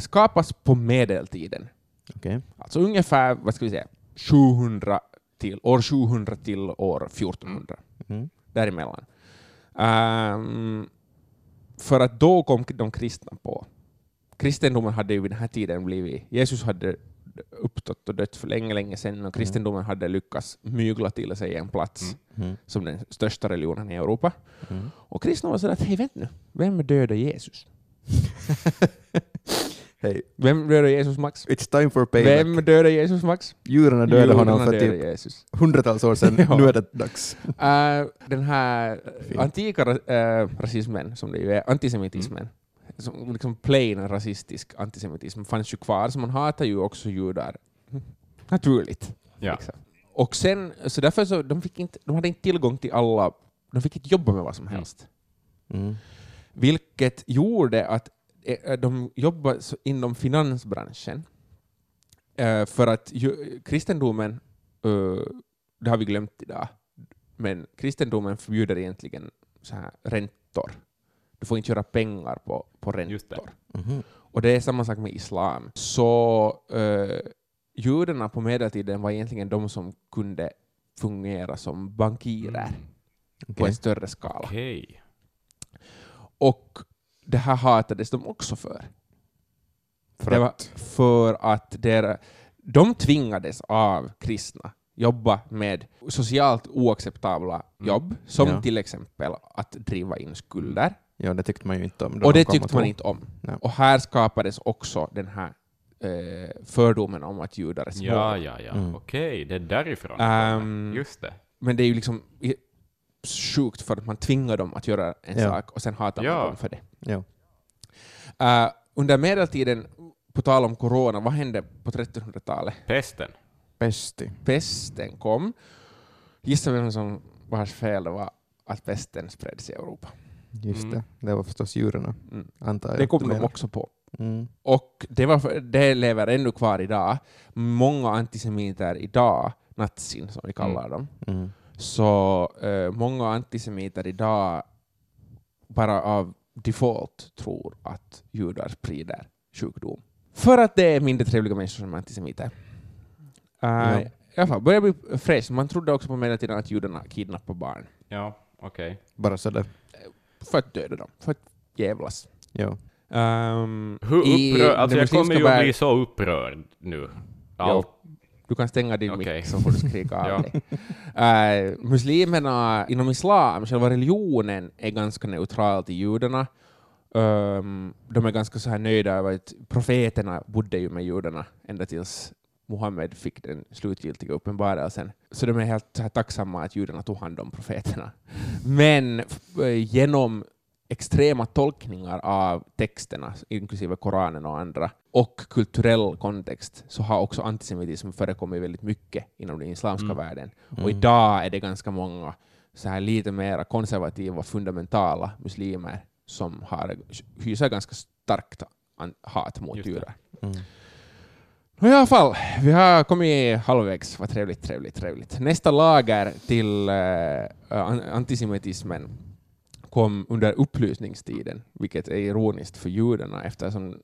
skapas på medeltiden. Okej. Alltså ungefär, vad ska vi säga, 700 till, år 700 till år 1400. Mm. Däremellan. Ehm, för att då kom de kristna på. Kristendomen hade ju vid den här tiden blivit, Jesus hade uppstått och dött för länge, länge sedan och kristendomen hade lyckats mygla till sig en plats Mm. som den största religionen i Europa. Mm. Och kristna var sådär att hej, vänta nu, vem dödade Jesus? Hej. Vem dödade Jesus Max? It's time for payback. Vem dödade Jesus Max? Djuren dödade honom för typ Jesus. hundratals år sedan. Ja. Nu är det dags. Uh, den här Fint. antika uh, rasismen, som det ju är, antisemitismen, som liksom plain rasistisk antisemitism, fanns ju kvar, så man hatar ju också judar. Naturligt. Ja. Liksom. Och sen, så därför så, de, fick inte, de hade inte tillgång till alla, de fick inte jobba med vad som Mm. helst. Mm. Vilket gjorde att eh, de jobbade inom finansbranschen. Eh, För att ju, kristendomen, eh, det har vi glömt idag, men kristendomen förbjuder egentligen så här räntor. Du får inte göra pengar på, på Just det. räntor. Mhm. Och det är samma sak med islam. Så eh, judarna på medeltiden var egentligen de som kunde fungera som bankirer på Okej. en större skala. Okej. Och det här hatades de också för. För det att- för att der, de tvingades av kristna jobba med socialt oacceptabla Mm. jobb, som Ja. till exempel att driva in skulder. Ja, det tyckte man ju inte om. Och de det tyckte man inte om. Ja. Och här skapades också den här eh, fördomen om att judar är små. Ja, ja, ja. Mm. Okej, det är därifrån kommer. Just det. Men det är ju liksom sjukt för att man tvingar dem att göra en Ja. sak och sen hatar man Ja. dem för det. Ja. Eh, under medeltiden, på tal om corona, vad hände på 1300-talet? Pesten. Pesti. pesten kom. Gissa vem som vars fel det var att pesten spreds i Europa. Just Mm. det. Det var förstås djuren, Mm. antar jag. Det kom de också på. Mm. Och det, var, för- det lever ännu kvar idag. Många antisemiter idag, nazin som vi kallar dem, Mm. Så eh, många antisemiter idag bara av default tror att judar sprider sjukdom. För att det är mindre trevliga människor som är antisemiter. Uh, Ja. I alla fall, börjar bli fräscht. Man trodde också på medeltiden att judarna kidnappar barn Ja, okej. Bara sådär. för att döda dem, för att jävlas. Ja. Um, Hur i upprörd... Alltså jag kommer ju att bli så upprörd nu. Allt. Du kan stänga din Okej. mick så får du skrika av dig. Eh, muslimerna inom islam, själva religionen, är ganska neutral till judarna. Ehm, de är ganska så här nöjda över att profeterna bodde ju med judarna ända tills Muhammed fick den slutgiltiga uppenbarelsen. Så de är helt här tacksamma att judarna tog hand om profeterna. Men eh, genom extrema tolkningar av texterna, inklusive Koranen och andra, och kulturell kontext, så har också antisemitism förekommit väldigt mycket inom den islamska Mm. världen. Och Mm. idag är det ganska många så här lite mer konservativa, fundamentala muslimer som har, hyser ganska starkt hat mot judar. Mm. I alla fall, vi har kommit halvvägs. Vad trevligt, trevligt, trevligt. Nästa lager till an- antisemitismen kom under upplysningstiden, vilket är ironiskt för judarna eftersom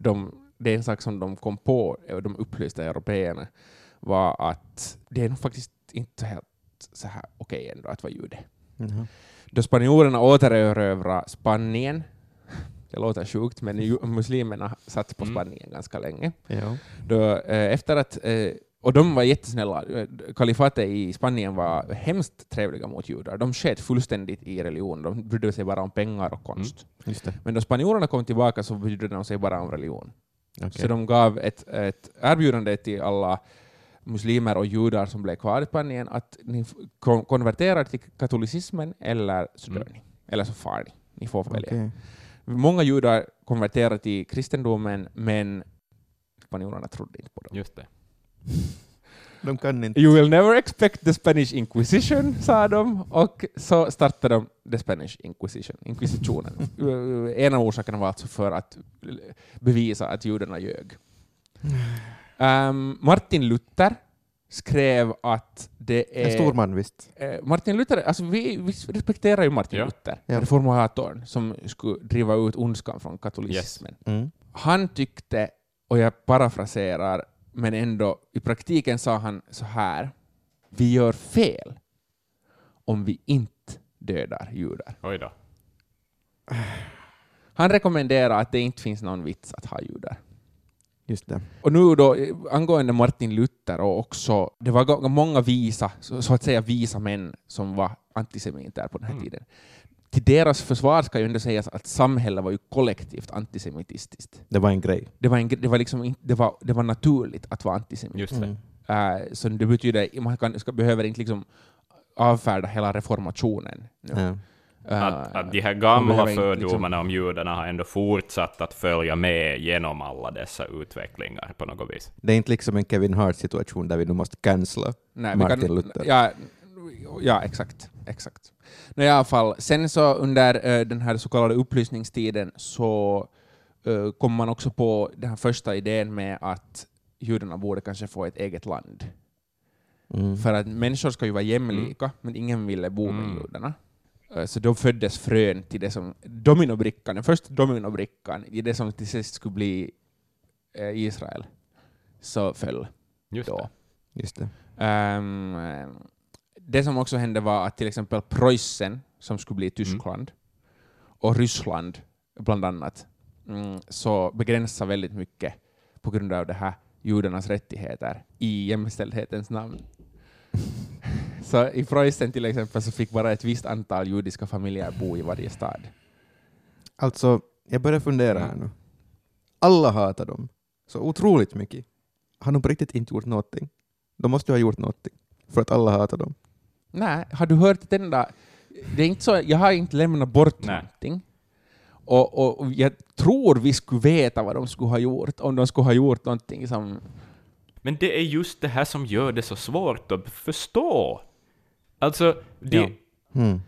de, det är en sak som de kom på, de upplysta européerna, var att det är nog faktiskt inte helt så här okej ändå att vara jude. Jaha. Då spanjorerna återerövrade Spanien, det låter sjukt, men muslimerna satt på Mm. Spanien ganska länge. Ja. Då, eh, efter att, eh, och de var jättesnälla. Kalifatet i Spanien var hemskt trevliga mot judar. De sket fullständigt i religion. De brydde sig bara om pengar och konst. Det. Men då spanjorerna kom tillbaka så brydde de sig bara om religion. Okej. Så de gav ett, ett erbjudande till alla muslimer och judar som blev kvar i Spanien att ni konverterar till katolicismen eller så dör Mm. ni. Eller så far ni. Ni får välja. Okej. Många judar konverterade till kristendomen, men spanjorerna trodde inte på dem. Just det. De kan inte... You will never expect the Spanish Inquisition, sa de, och så startade de the Spanish Inquisition, inkvisitionen. Uh, en av orsakerna var alltså för att bevisa att judarna ljög. Um, Martin Luther skrev att det är... En stor man visst. Eh, Martin Luther, alltså vi, vi respekterar ju Martin Ja. Luther, Ja. reformatorn som skulle driva ut ondskan från katolicismen. Mm. Han tyckte, och jag parafraserar, men ändå i praktiken sa han så här, vi gör fel om vi inte dödar judar. Oj då. Han rekommenderar att det inte finns någon vits att ha judar. Just det. Och nu då, eh, angående Martin Luther och också, det var ga- många visa, så, så att säga visa män som var antisemiter på den här Mm. tiden. Till deras försvar ska ju ändå sägas att samhället var ju kollektivt antisemitiskt. Det var en grej. Det var, en, det var, liksom det var, det var naturligt att vara antisemit. Just det. Mm. Uh, så det betyder man kan, ska, behöver inte liksom avfärda hela reformationen. Uh, Att, att de här gamla fördomarna om judarna har ändå fortsatt att följa med genom alla dessa utvecklingar på något vis. Det är inte liksom en Kevin Hart-situation där vi nu måste cancella. Martin kan, Luther. Ja, ja, exakt. exakt. No, I alla fall, sen så under eh, den här så kallade upplysningstiden så uh, kom man också på den här första idén med att judarna borde kanske få ett eget land. Mm. För att människor ska ju vara jämlika, men ingen ville bo med Mm. judarna. Eh, Så då föddes frön till det som dominobrickan, den första dominobrickan i det som till sist skulle bli Israel, så föll Just då. det. Just det. Eh, det som också hände var att till exempel Preussen, som skulle bli Tyskland, och Ryssland bland annat, mm, så begränsar väldigt mycket på grund av det här judarnas rättigheter i jämställdhetens namn. så i Preussen till exempel så fick bara ett visst antal judiska familjer bo i varje stad. Alltså, jag börjar fundera här nu. Alla hatar dem så otroligt mycket. Har de på riktigt inte gjort någonting? De måste ju ha gjort någonting för att alla hatar dem. Nej, har du hört den där... Det är inte så, jag har inte lämnat bort Nej. någonting. Och, och, och jag tror vi skulle veta vad de skulle ha gjort, om de skulle ha gjort någonting som... Men det är just det här som gör det så svårt att förstå. Alltså, de, Ja. Mm.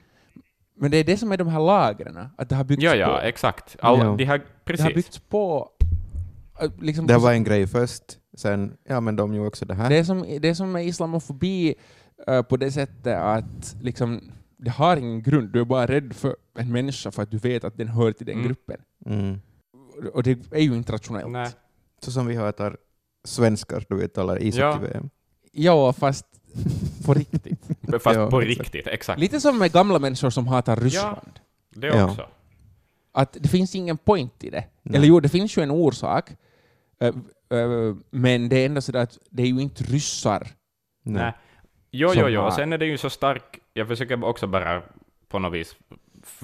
Men det är det som är de här lagren, att det har byggts ja, ja, på. exakt. All, Ja. De har, Det har precis. byggts på... äh, Liksom, Det var en grej först, sen, ja men de gjorde också det här. det, är som, det är som med islamofobi äh, på det sättet att liksom, det har ingen grund, du är bara rädd för en människa för att du vet att den hör till den Mm. gruppen. Mm. Och det är ju inte rationellt. Nej. Så som vi hatar svenskar då vi talar ishockey-VM. Ja, fast på riktigt. Fast Ja, på exakt. riktigt, exakt. Lite som med gamla människor som hatar Ryssland. Det Ja. också. Att det finns ingen point i det. Nej. Eller jo, det finns ju en orsak. äh, äh, men det är ändå så att det är ju inte ryssar. Nej. Jo, jo, jo. har- Och sen är det ju så stark... Jag försöker också bara på något vis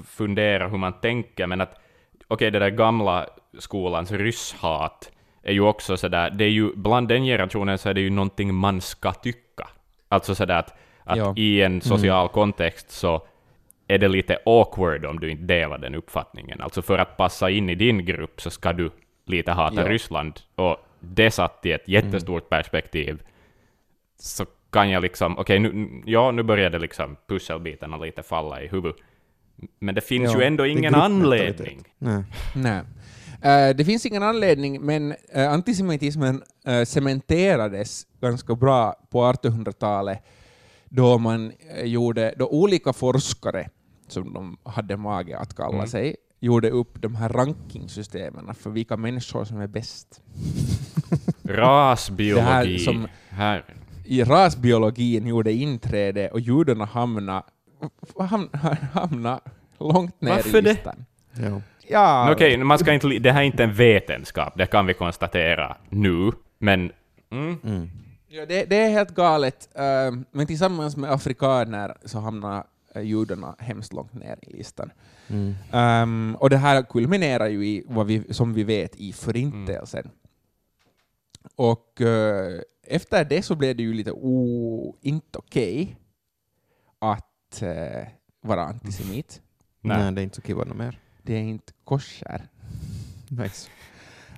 fundera hur man tänker, men att okej, det där gamla skolans rysshat är ju också sådär, det är ju, bland den generationen så är det ju någonting man ska tycka. Alltså sådär att, att Ja. i en social kontext så är det lite awkward om du inte delar den uppfattningen. Alltså för att passa in i din grupp så ska du lite hata Ja. Ryssland, och det satt i ett jättestort perspektiv så kan jag liksom, okej, nu, ja, nu började liksom pusselbitarna lite falla i huvudet. Men det finns Ja, ju ändå ingen anledning. Nej. Nej. Eh, det finns ingen anledning, men uh, antisemitismen uh, cementerades ganska bra på 1800-talet då man gjorde, då olika forskare, som de hade mage att kalla Mm. sig, gjorde upp de här rankingsystemen för vilka människor som är bäst. Rasbiologi. Det här som- Här. I rasbiologin gjorde inträde och judarna hamnade hamna, hamna långt ner Varför i det? listan. Ja. Ja, Men Okej, man ska inte, det här är inte en vetenskap, det kan vi konstatera nu, men mm, Mm. Ja, det, det är helt galet, eh, men tillsammans med afrikaner så hamnar uh, judarna hemskt långt ner i listan. Mm. Ehm, och det här kulminerar ju i, vad vi, som vi vet, i förintelsen. Och eh, efter det så blev det ju lite o, inte okej att eh, vara antisemit. nej. Nej, det är inte så kiva något mer. Det är inte kosher. Nice.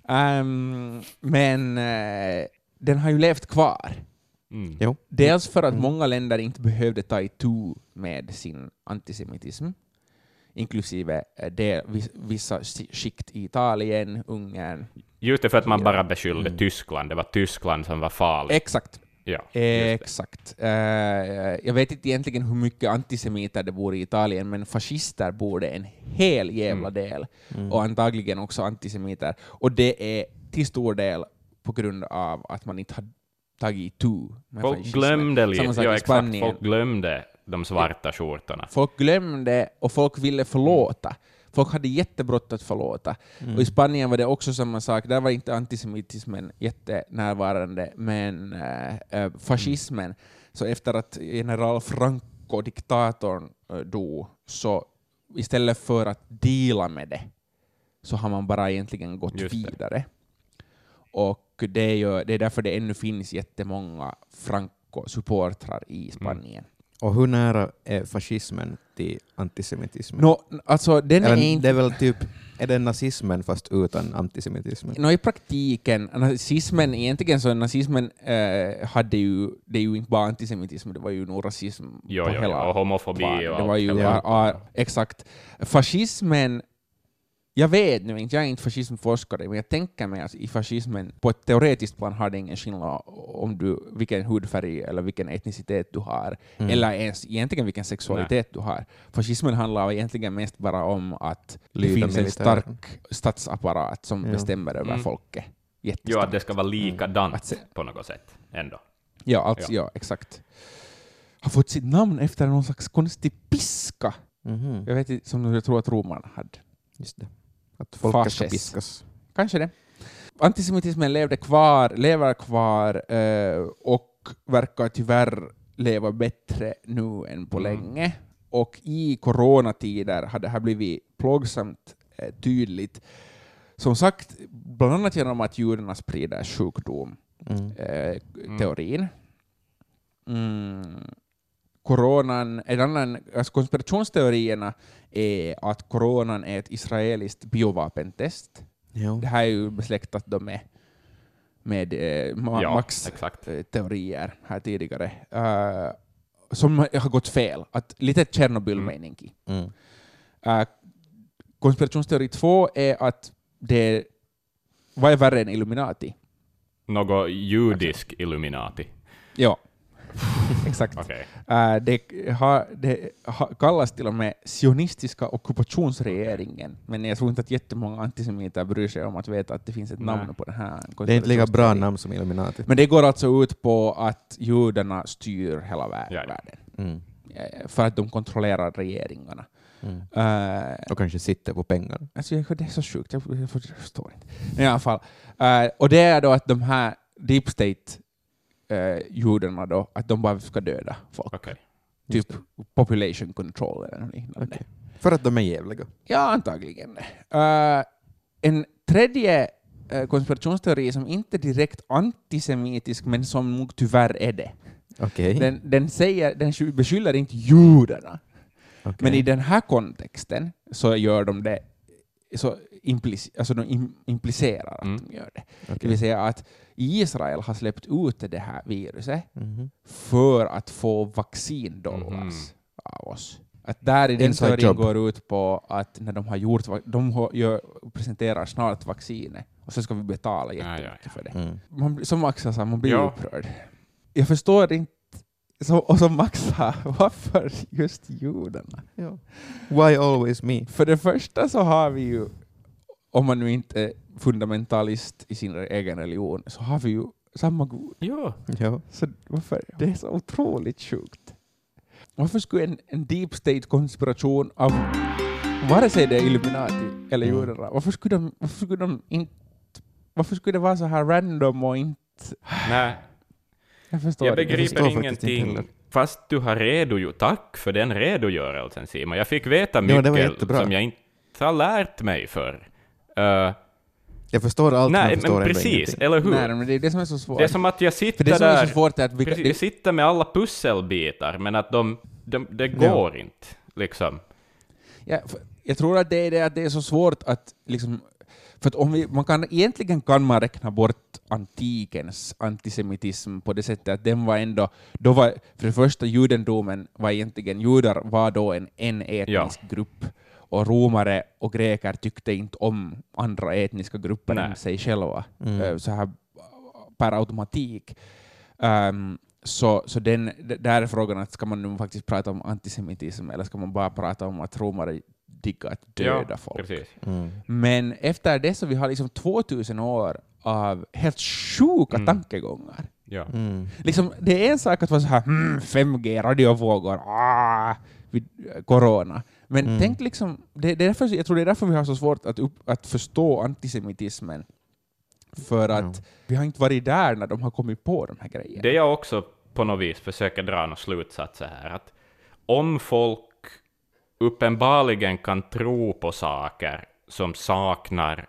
Ehm, men eh, den har ju levt kvar. Mm. Dels för att Mm. många länder inte behövde ta itu med sin antisemitism, inklusive eh, det, vis- vissa sk- skikt i Italien, Ungern. Just det, för att man bara beskyllde Mm. Tyskland, det var Tyskland som var farligt. Exakt. ja. Exakt. Eh, jag vet inte egentligen hur mycket antisemiter det bor i Italien, men fascister bor det en hel jävla Mm. del. Mm. Och antagligen också antisemiter. Och det är till stor del på grund av att man inte har tagit itu med Folk fascismen. glömde lite, ja exakt, folk glömde de svarta skjortorna. Folk glömde och folk ville förlåta. Folk hade jättebrått att förlåta. Mm. Och i Spanien var det också samma sak. Där var inte antisemitismen jättenärvarande, men äh, fascismen. Så efter att general Franco, diktatorn, äh, dog, så istället för att deala med det, så har man bara egentligen gått Just det. vidare. Och det är, ju, det är därför det ännu finns jättemånga Franco-supportrar i Spanien. Och hur nära är fascismen till antisemitismen? Nå, alltså den Eller, är inte... Det är väl typ, är det nazismen fast utan antisemitismen? Nå, I praktiken, nazismen, egentligen så nazismen eh, hade ju, det är ju inte bara antisemitism, det var ju nog rasism Jo, på jo, hela jo, och homofobi plan. och Det allt var ju, hela- a, a, exakt. Fascismen, jag vet nu inte, jag är inte fascismforskare, men jag tänker mig att i fascismen, på ett teoretiskt plan har det ingen skillnad om du, vilken hudfärg eller vilken etnicitet du har, Mm. eller ens egentligen vilken sexualitet du har. Fascismen handlar egentligen mest bara om att det Lyda finns en stark statsapparat som Ja. bestämmer över Mm. folket. Jo, att det ska vara likadant se- på något sätt ändå. Ja, alltså, ja. exakt. Har fått sitt namn efter någon slags konstig piska. Mhm. Jag vet inte, som jag tror att romarna hade. Just det. Att folket ska Fasces. piskas. Kanske det. Antisemitismen levde kvar, lever kvar eh, och verkar tyvärr leva bättre nu än på Mm. länge. Och i coronatider har det här blivit plågsamt eh, tydligt. Som sagt, bland annat genom att judarna sprider sjukdom. Mm. eh, Mm. teorin. Mm. Coronan, en annan, alltså konspirationsteorierna är att coronan är ett israeliskt biovapentest. Jo. Det här är ju besläktat då med med eh, Ja, Max exakt. eh, teorier här tidigare, eh, som har gått fel. Att, lite Tjernobyl-mening. Mm. Uh, konspirationsteori två är att det vad är värre än Illuminati? Något judisk Illuminati. Ja, exakt. Okej. Uh, det, har, det har, kallas till och med sionistiska ockupationsregeringen, men jag tror inte att jättemånga antisemiter bryr sig om att veta att det finns ett Nej. namn på den här Det är inte lika bra namn som Illuminati. Men det går alltså ut på att judarna styr hela vär- Ja, ja. världen, Mm. För att de kontrollerar regeringarna. Mm. Uh, Och kanske sitter på pengarna. Alltså, det är så sjukt, jag, jag förstår inte. Men I alla fall. Eh, och det är då att de här deep state uh, judarna då, att de bara ska döda folk. Okej. Typ population control eller något liknande. Okej. För att de är jävliga. Ja, antagligen. Eh, en tredje eh, konspirationsteori som inte är direkt antisemitisk, men som nog tyvärr är det. Okej. Den, den, säger, den sky- beskyller inte judarna, Okej. men i den här kontexten så gör de det så implic, alltså de im, implicerar att Mm. de gör det. Okej. Det vill säga att Israel har släppt ut det här viruset Mhm. för att få vaccindollars Mhm. av oss. Att där i den Inside teorin job. går ut på att när de har gjort, de har, gör, presenterar snart vaccinet och så ska vi betala Ja, ja, jättemycket ja. för det. Mm. Man, som Max sa, man blir Ja. upprörd. Jag förstår inte, så, och som Max sa, varför just judarna? Ja. Why always me? För det första så har vi ju, om man nu inte är fundamentalist i sin egen religion, så har vi ju samma Gud. Ja. Ja. Så varför? Det är så otroligt sjukt. Varför skulle en, en deep state-konspiration av vare sig det är Illuminati eller Mm. judarna, varför skulle de, varför skulle de inte varför skulle det vara så här random och inte... Nej, Jag förstår jag förstår begriper faktiskt inte ingenting. Fast du har redogjort. Tack för den redogörelsen, Simon. Jag fick veta Ja, det var mycket jättebra. som jag inte har lärt mig för. Uh, Jag förstår allt, men nej, jag förstår men precis, ingenting. eller hur? Nej, men det är det som är så svårt. Det är som att jag sitter det som är där... så svårt är att vi, Precis, det, jag sitter med alla pusselbitar, men att de... de det Ja. går inte, liksom. Ja, jag tror att det är det att det är så svårt att liksom, för att om vi, man kan, egentligen kan man räkna bort antikens antisemitism på det sättet att den var ändå, då var, för det första judendomen var egentligen, judar var då en, en etnisk grupp, och romare och greker tyckte inte om andra etniska grupper Nej. än sig själva, Mm. eh, så här per automatik. Ehm, så så den, där är frågan att ska man nu faktiskt prata om antisemitism eller ska man bara prata om att romare diggar att döda ja, folk? Mm. Men efter det så vi har liksom 2000 år av helt sjuka Mm. tankegångar. Ja. Mm. Liksom, det är en sak att vara så här hmm, 5G, radiovågor, ah, vid eh, corona. Men Mm. tänk liksom, det, det är därför, jag tror det är därför vi har så svårt att, upp, att förstå antisemitismen. För att vi har inte varit där när de har kommit på de här grejerna. Det jag också på något vis försöker dra några slutsatser här, att om folk uppenbarligen kan tro på saker som saknar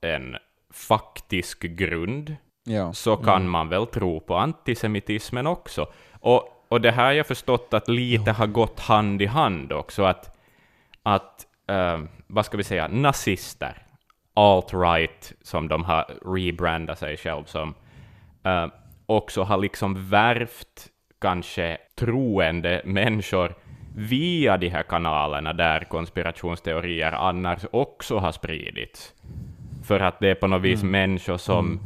en faktisk grund, ja. så kan man väl tro på antisemitismen också. Och, och det här har jag förstått att lite har gått hand i hand också, att, att eh, vad ska vi säga, nazister, alt-right, som de har rebrandat sig själv som, eh, också har liksom värvt kanske troende människor via de här kanalerna där konspirationsteorier annars också har spridits. För att det är på något vis människor som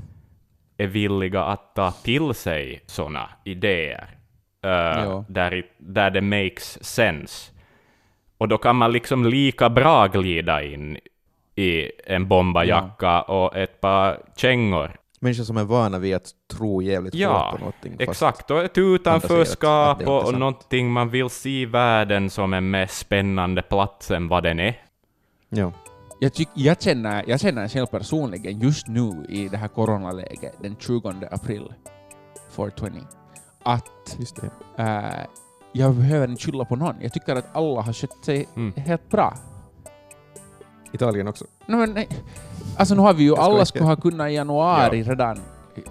är villiga att ta till sig sådana idéer, eh, Ja. där, i- där det makes sense. Och då kan man liksom lika bra glida in i en bombajacka och ett par kängor. Människor som är vana vid att tro jävligt Ja, hårt på någonting. Exakt, och ett utanförskap och, någonting man vill se världen som en mer spännande plats än vad den är. Ja. Jag, tyck, jag, känner, jag känner själv personligen just nu i det här coronaläget, den 20 april 420, att Just det. eh, jag behöver inte skylla på någon. Jag tycker att alla har skött sig Mm. helt bra. Italien också. No, men. Alltså nu har vi ju, alla skulle ha kunnat i januari ja. redan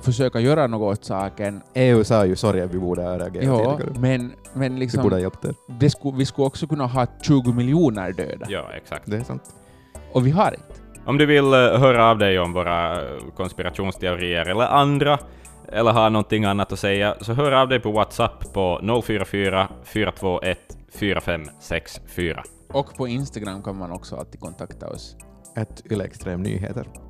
försöka göra något åt saken. EU sa ju sorry, vi borde ha reagerat ja, tidigare. Men, men liksom, vi borde ha hjälpt er. Det vi skulle också kunna ha 20 miljoner döda. Ja, exakt. Det är sant. Och vi har inte. Om du vill eh, höra av dig om våra konspirationsteorier eller andra, eller har någonting annat att säga, så hör av dig på WhatsApp på 044 421 4564. Och på Instagram kan man också alltid kontakta oss. Att ylextremnyheter.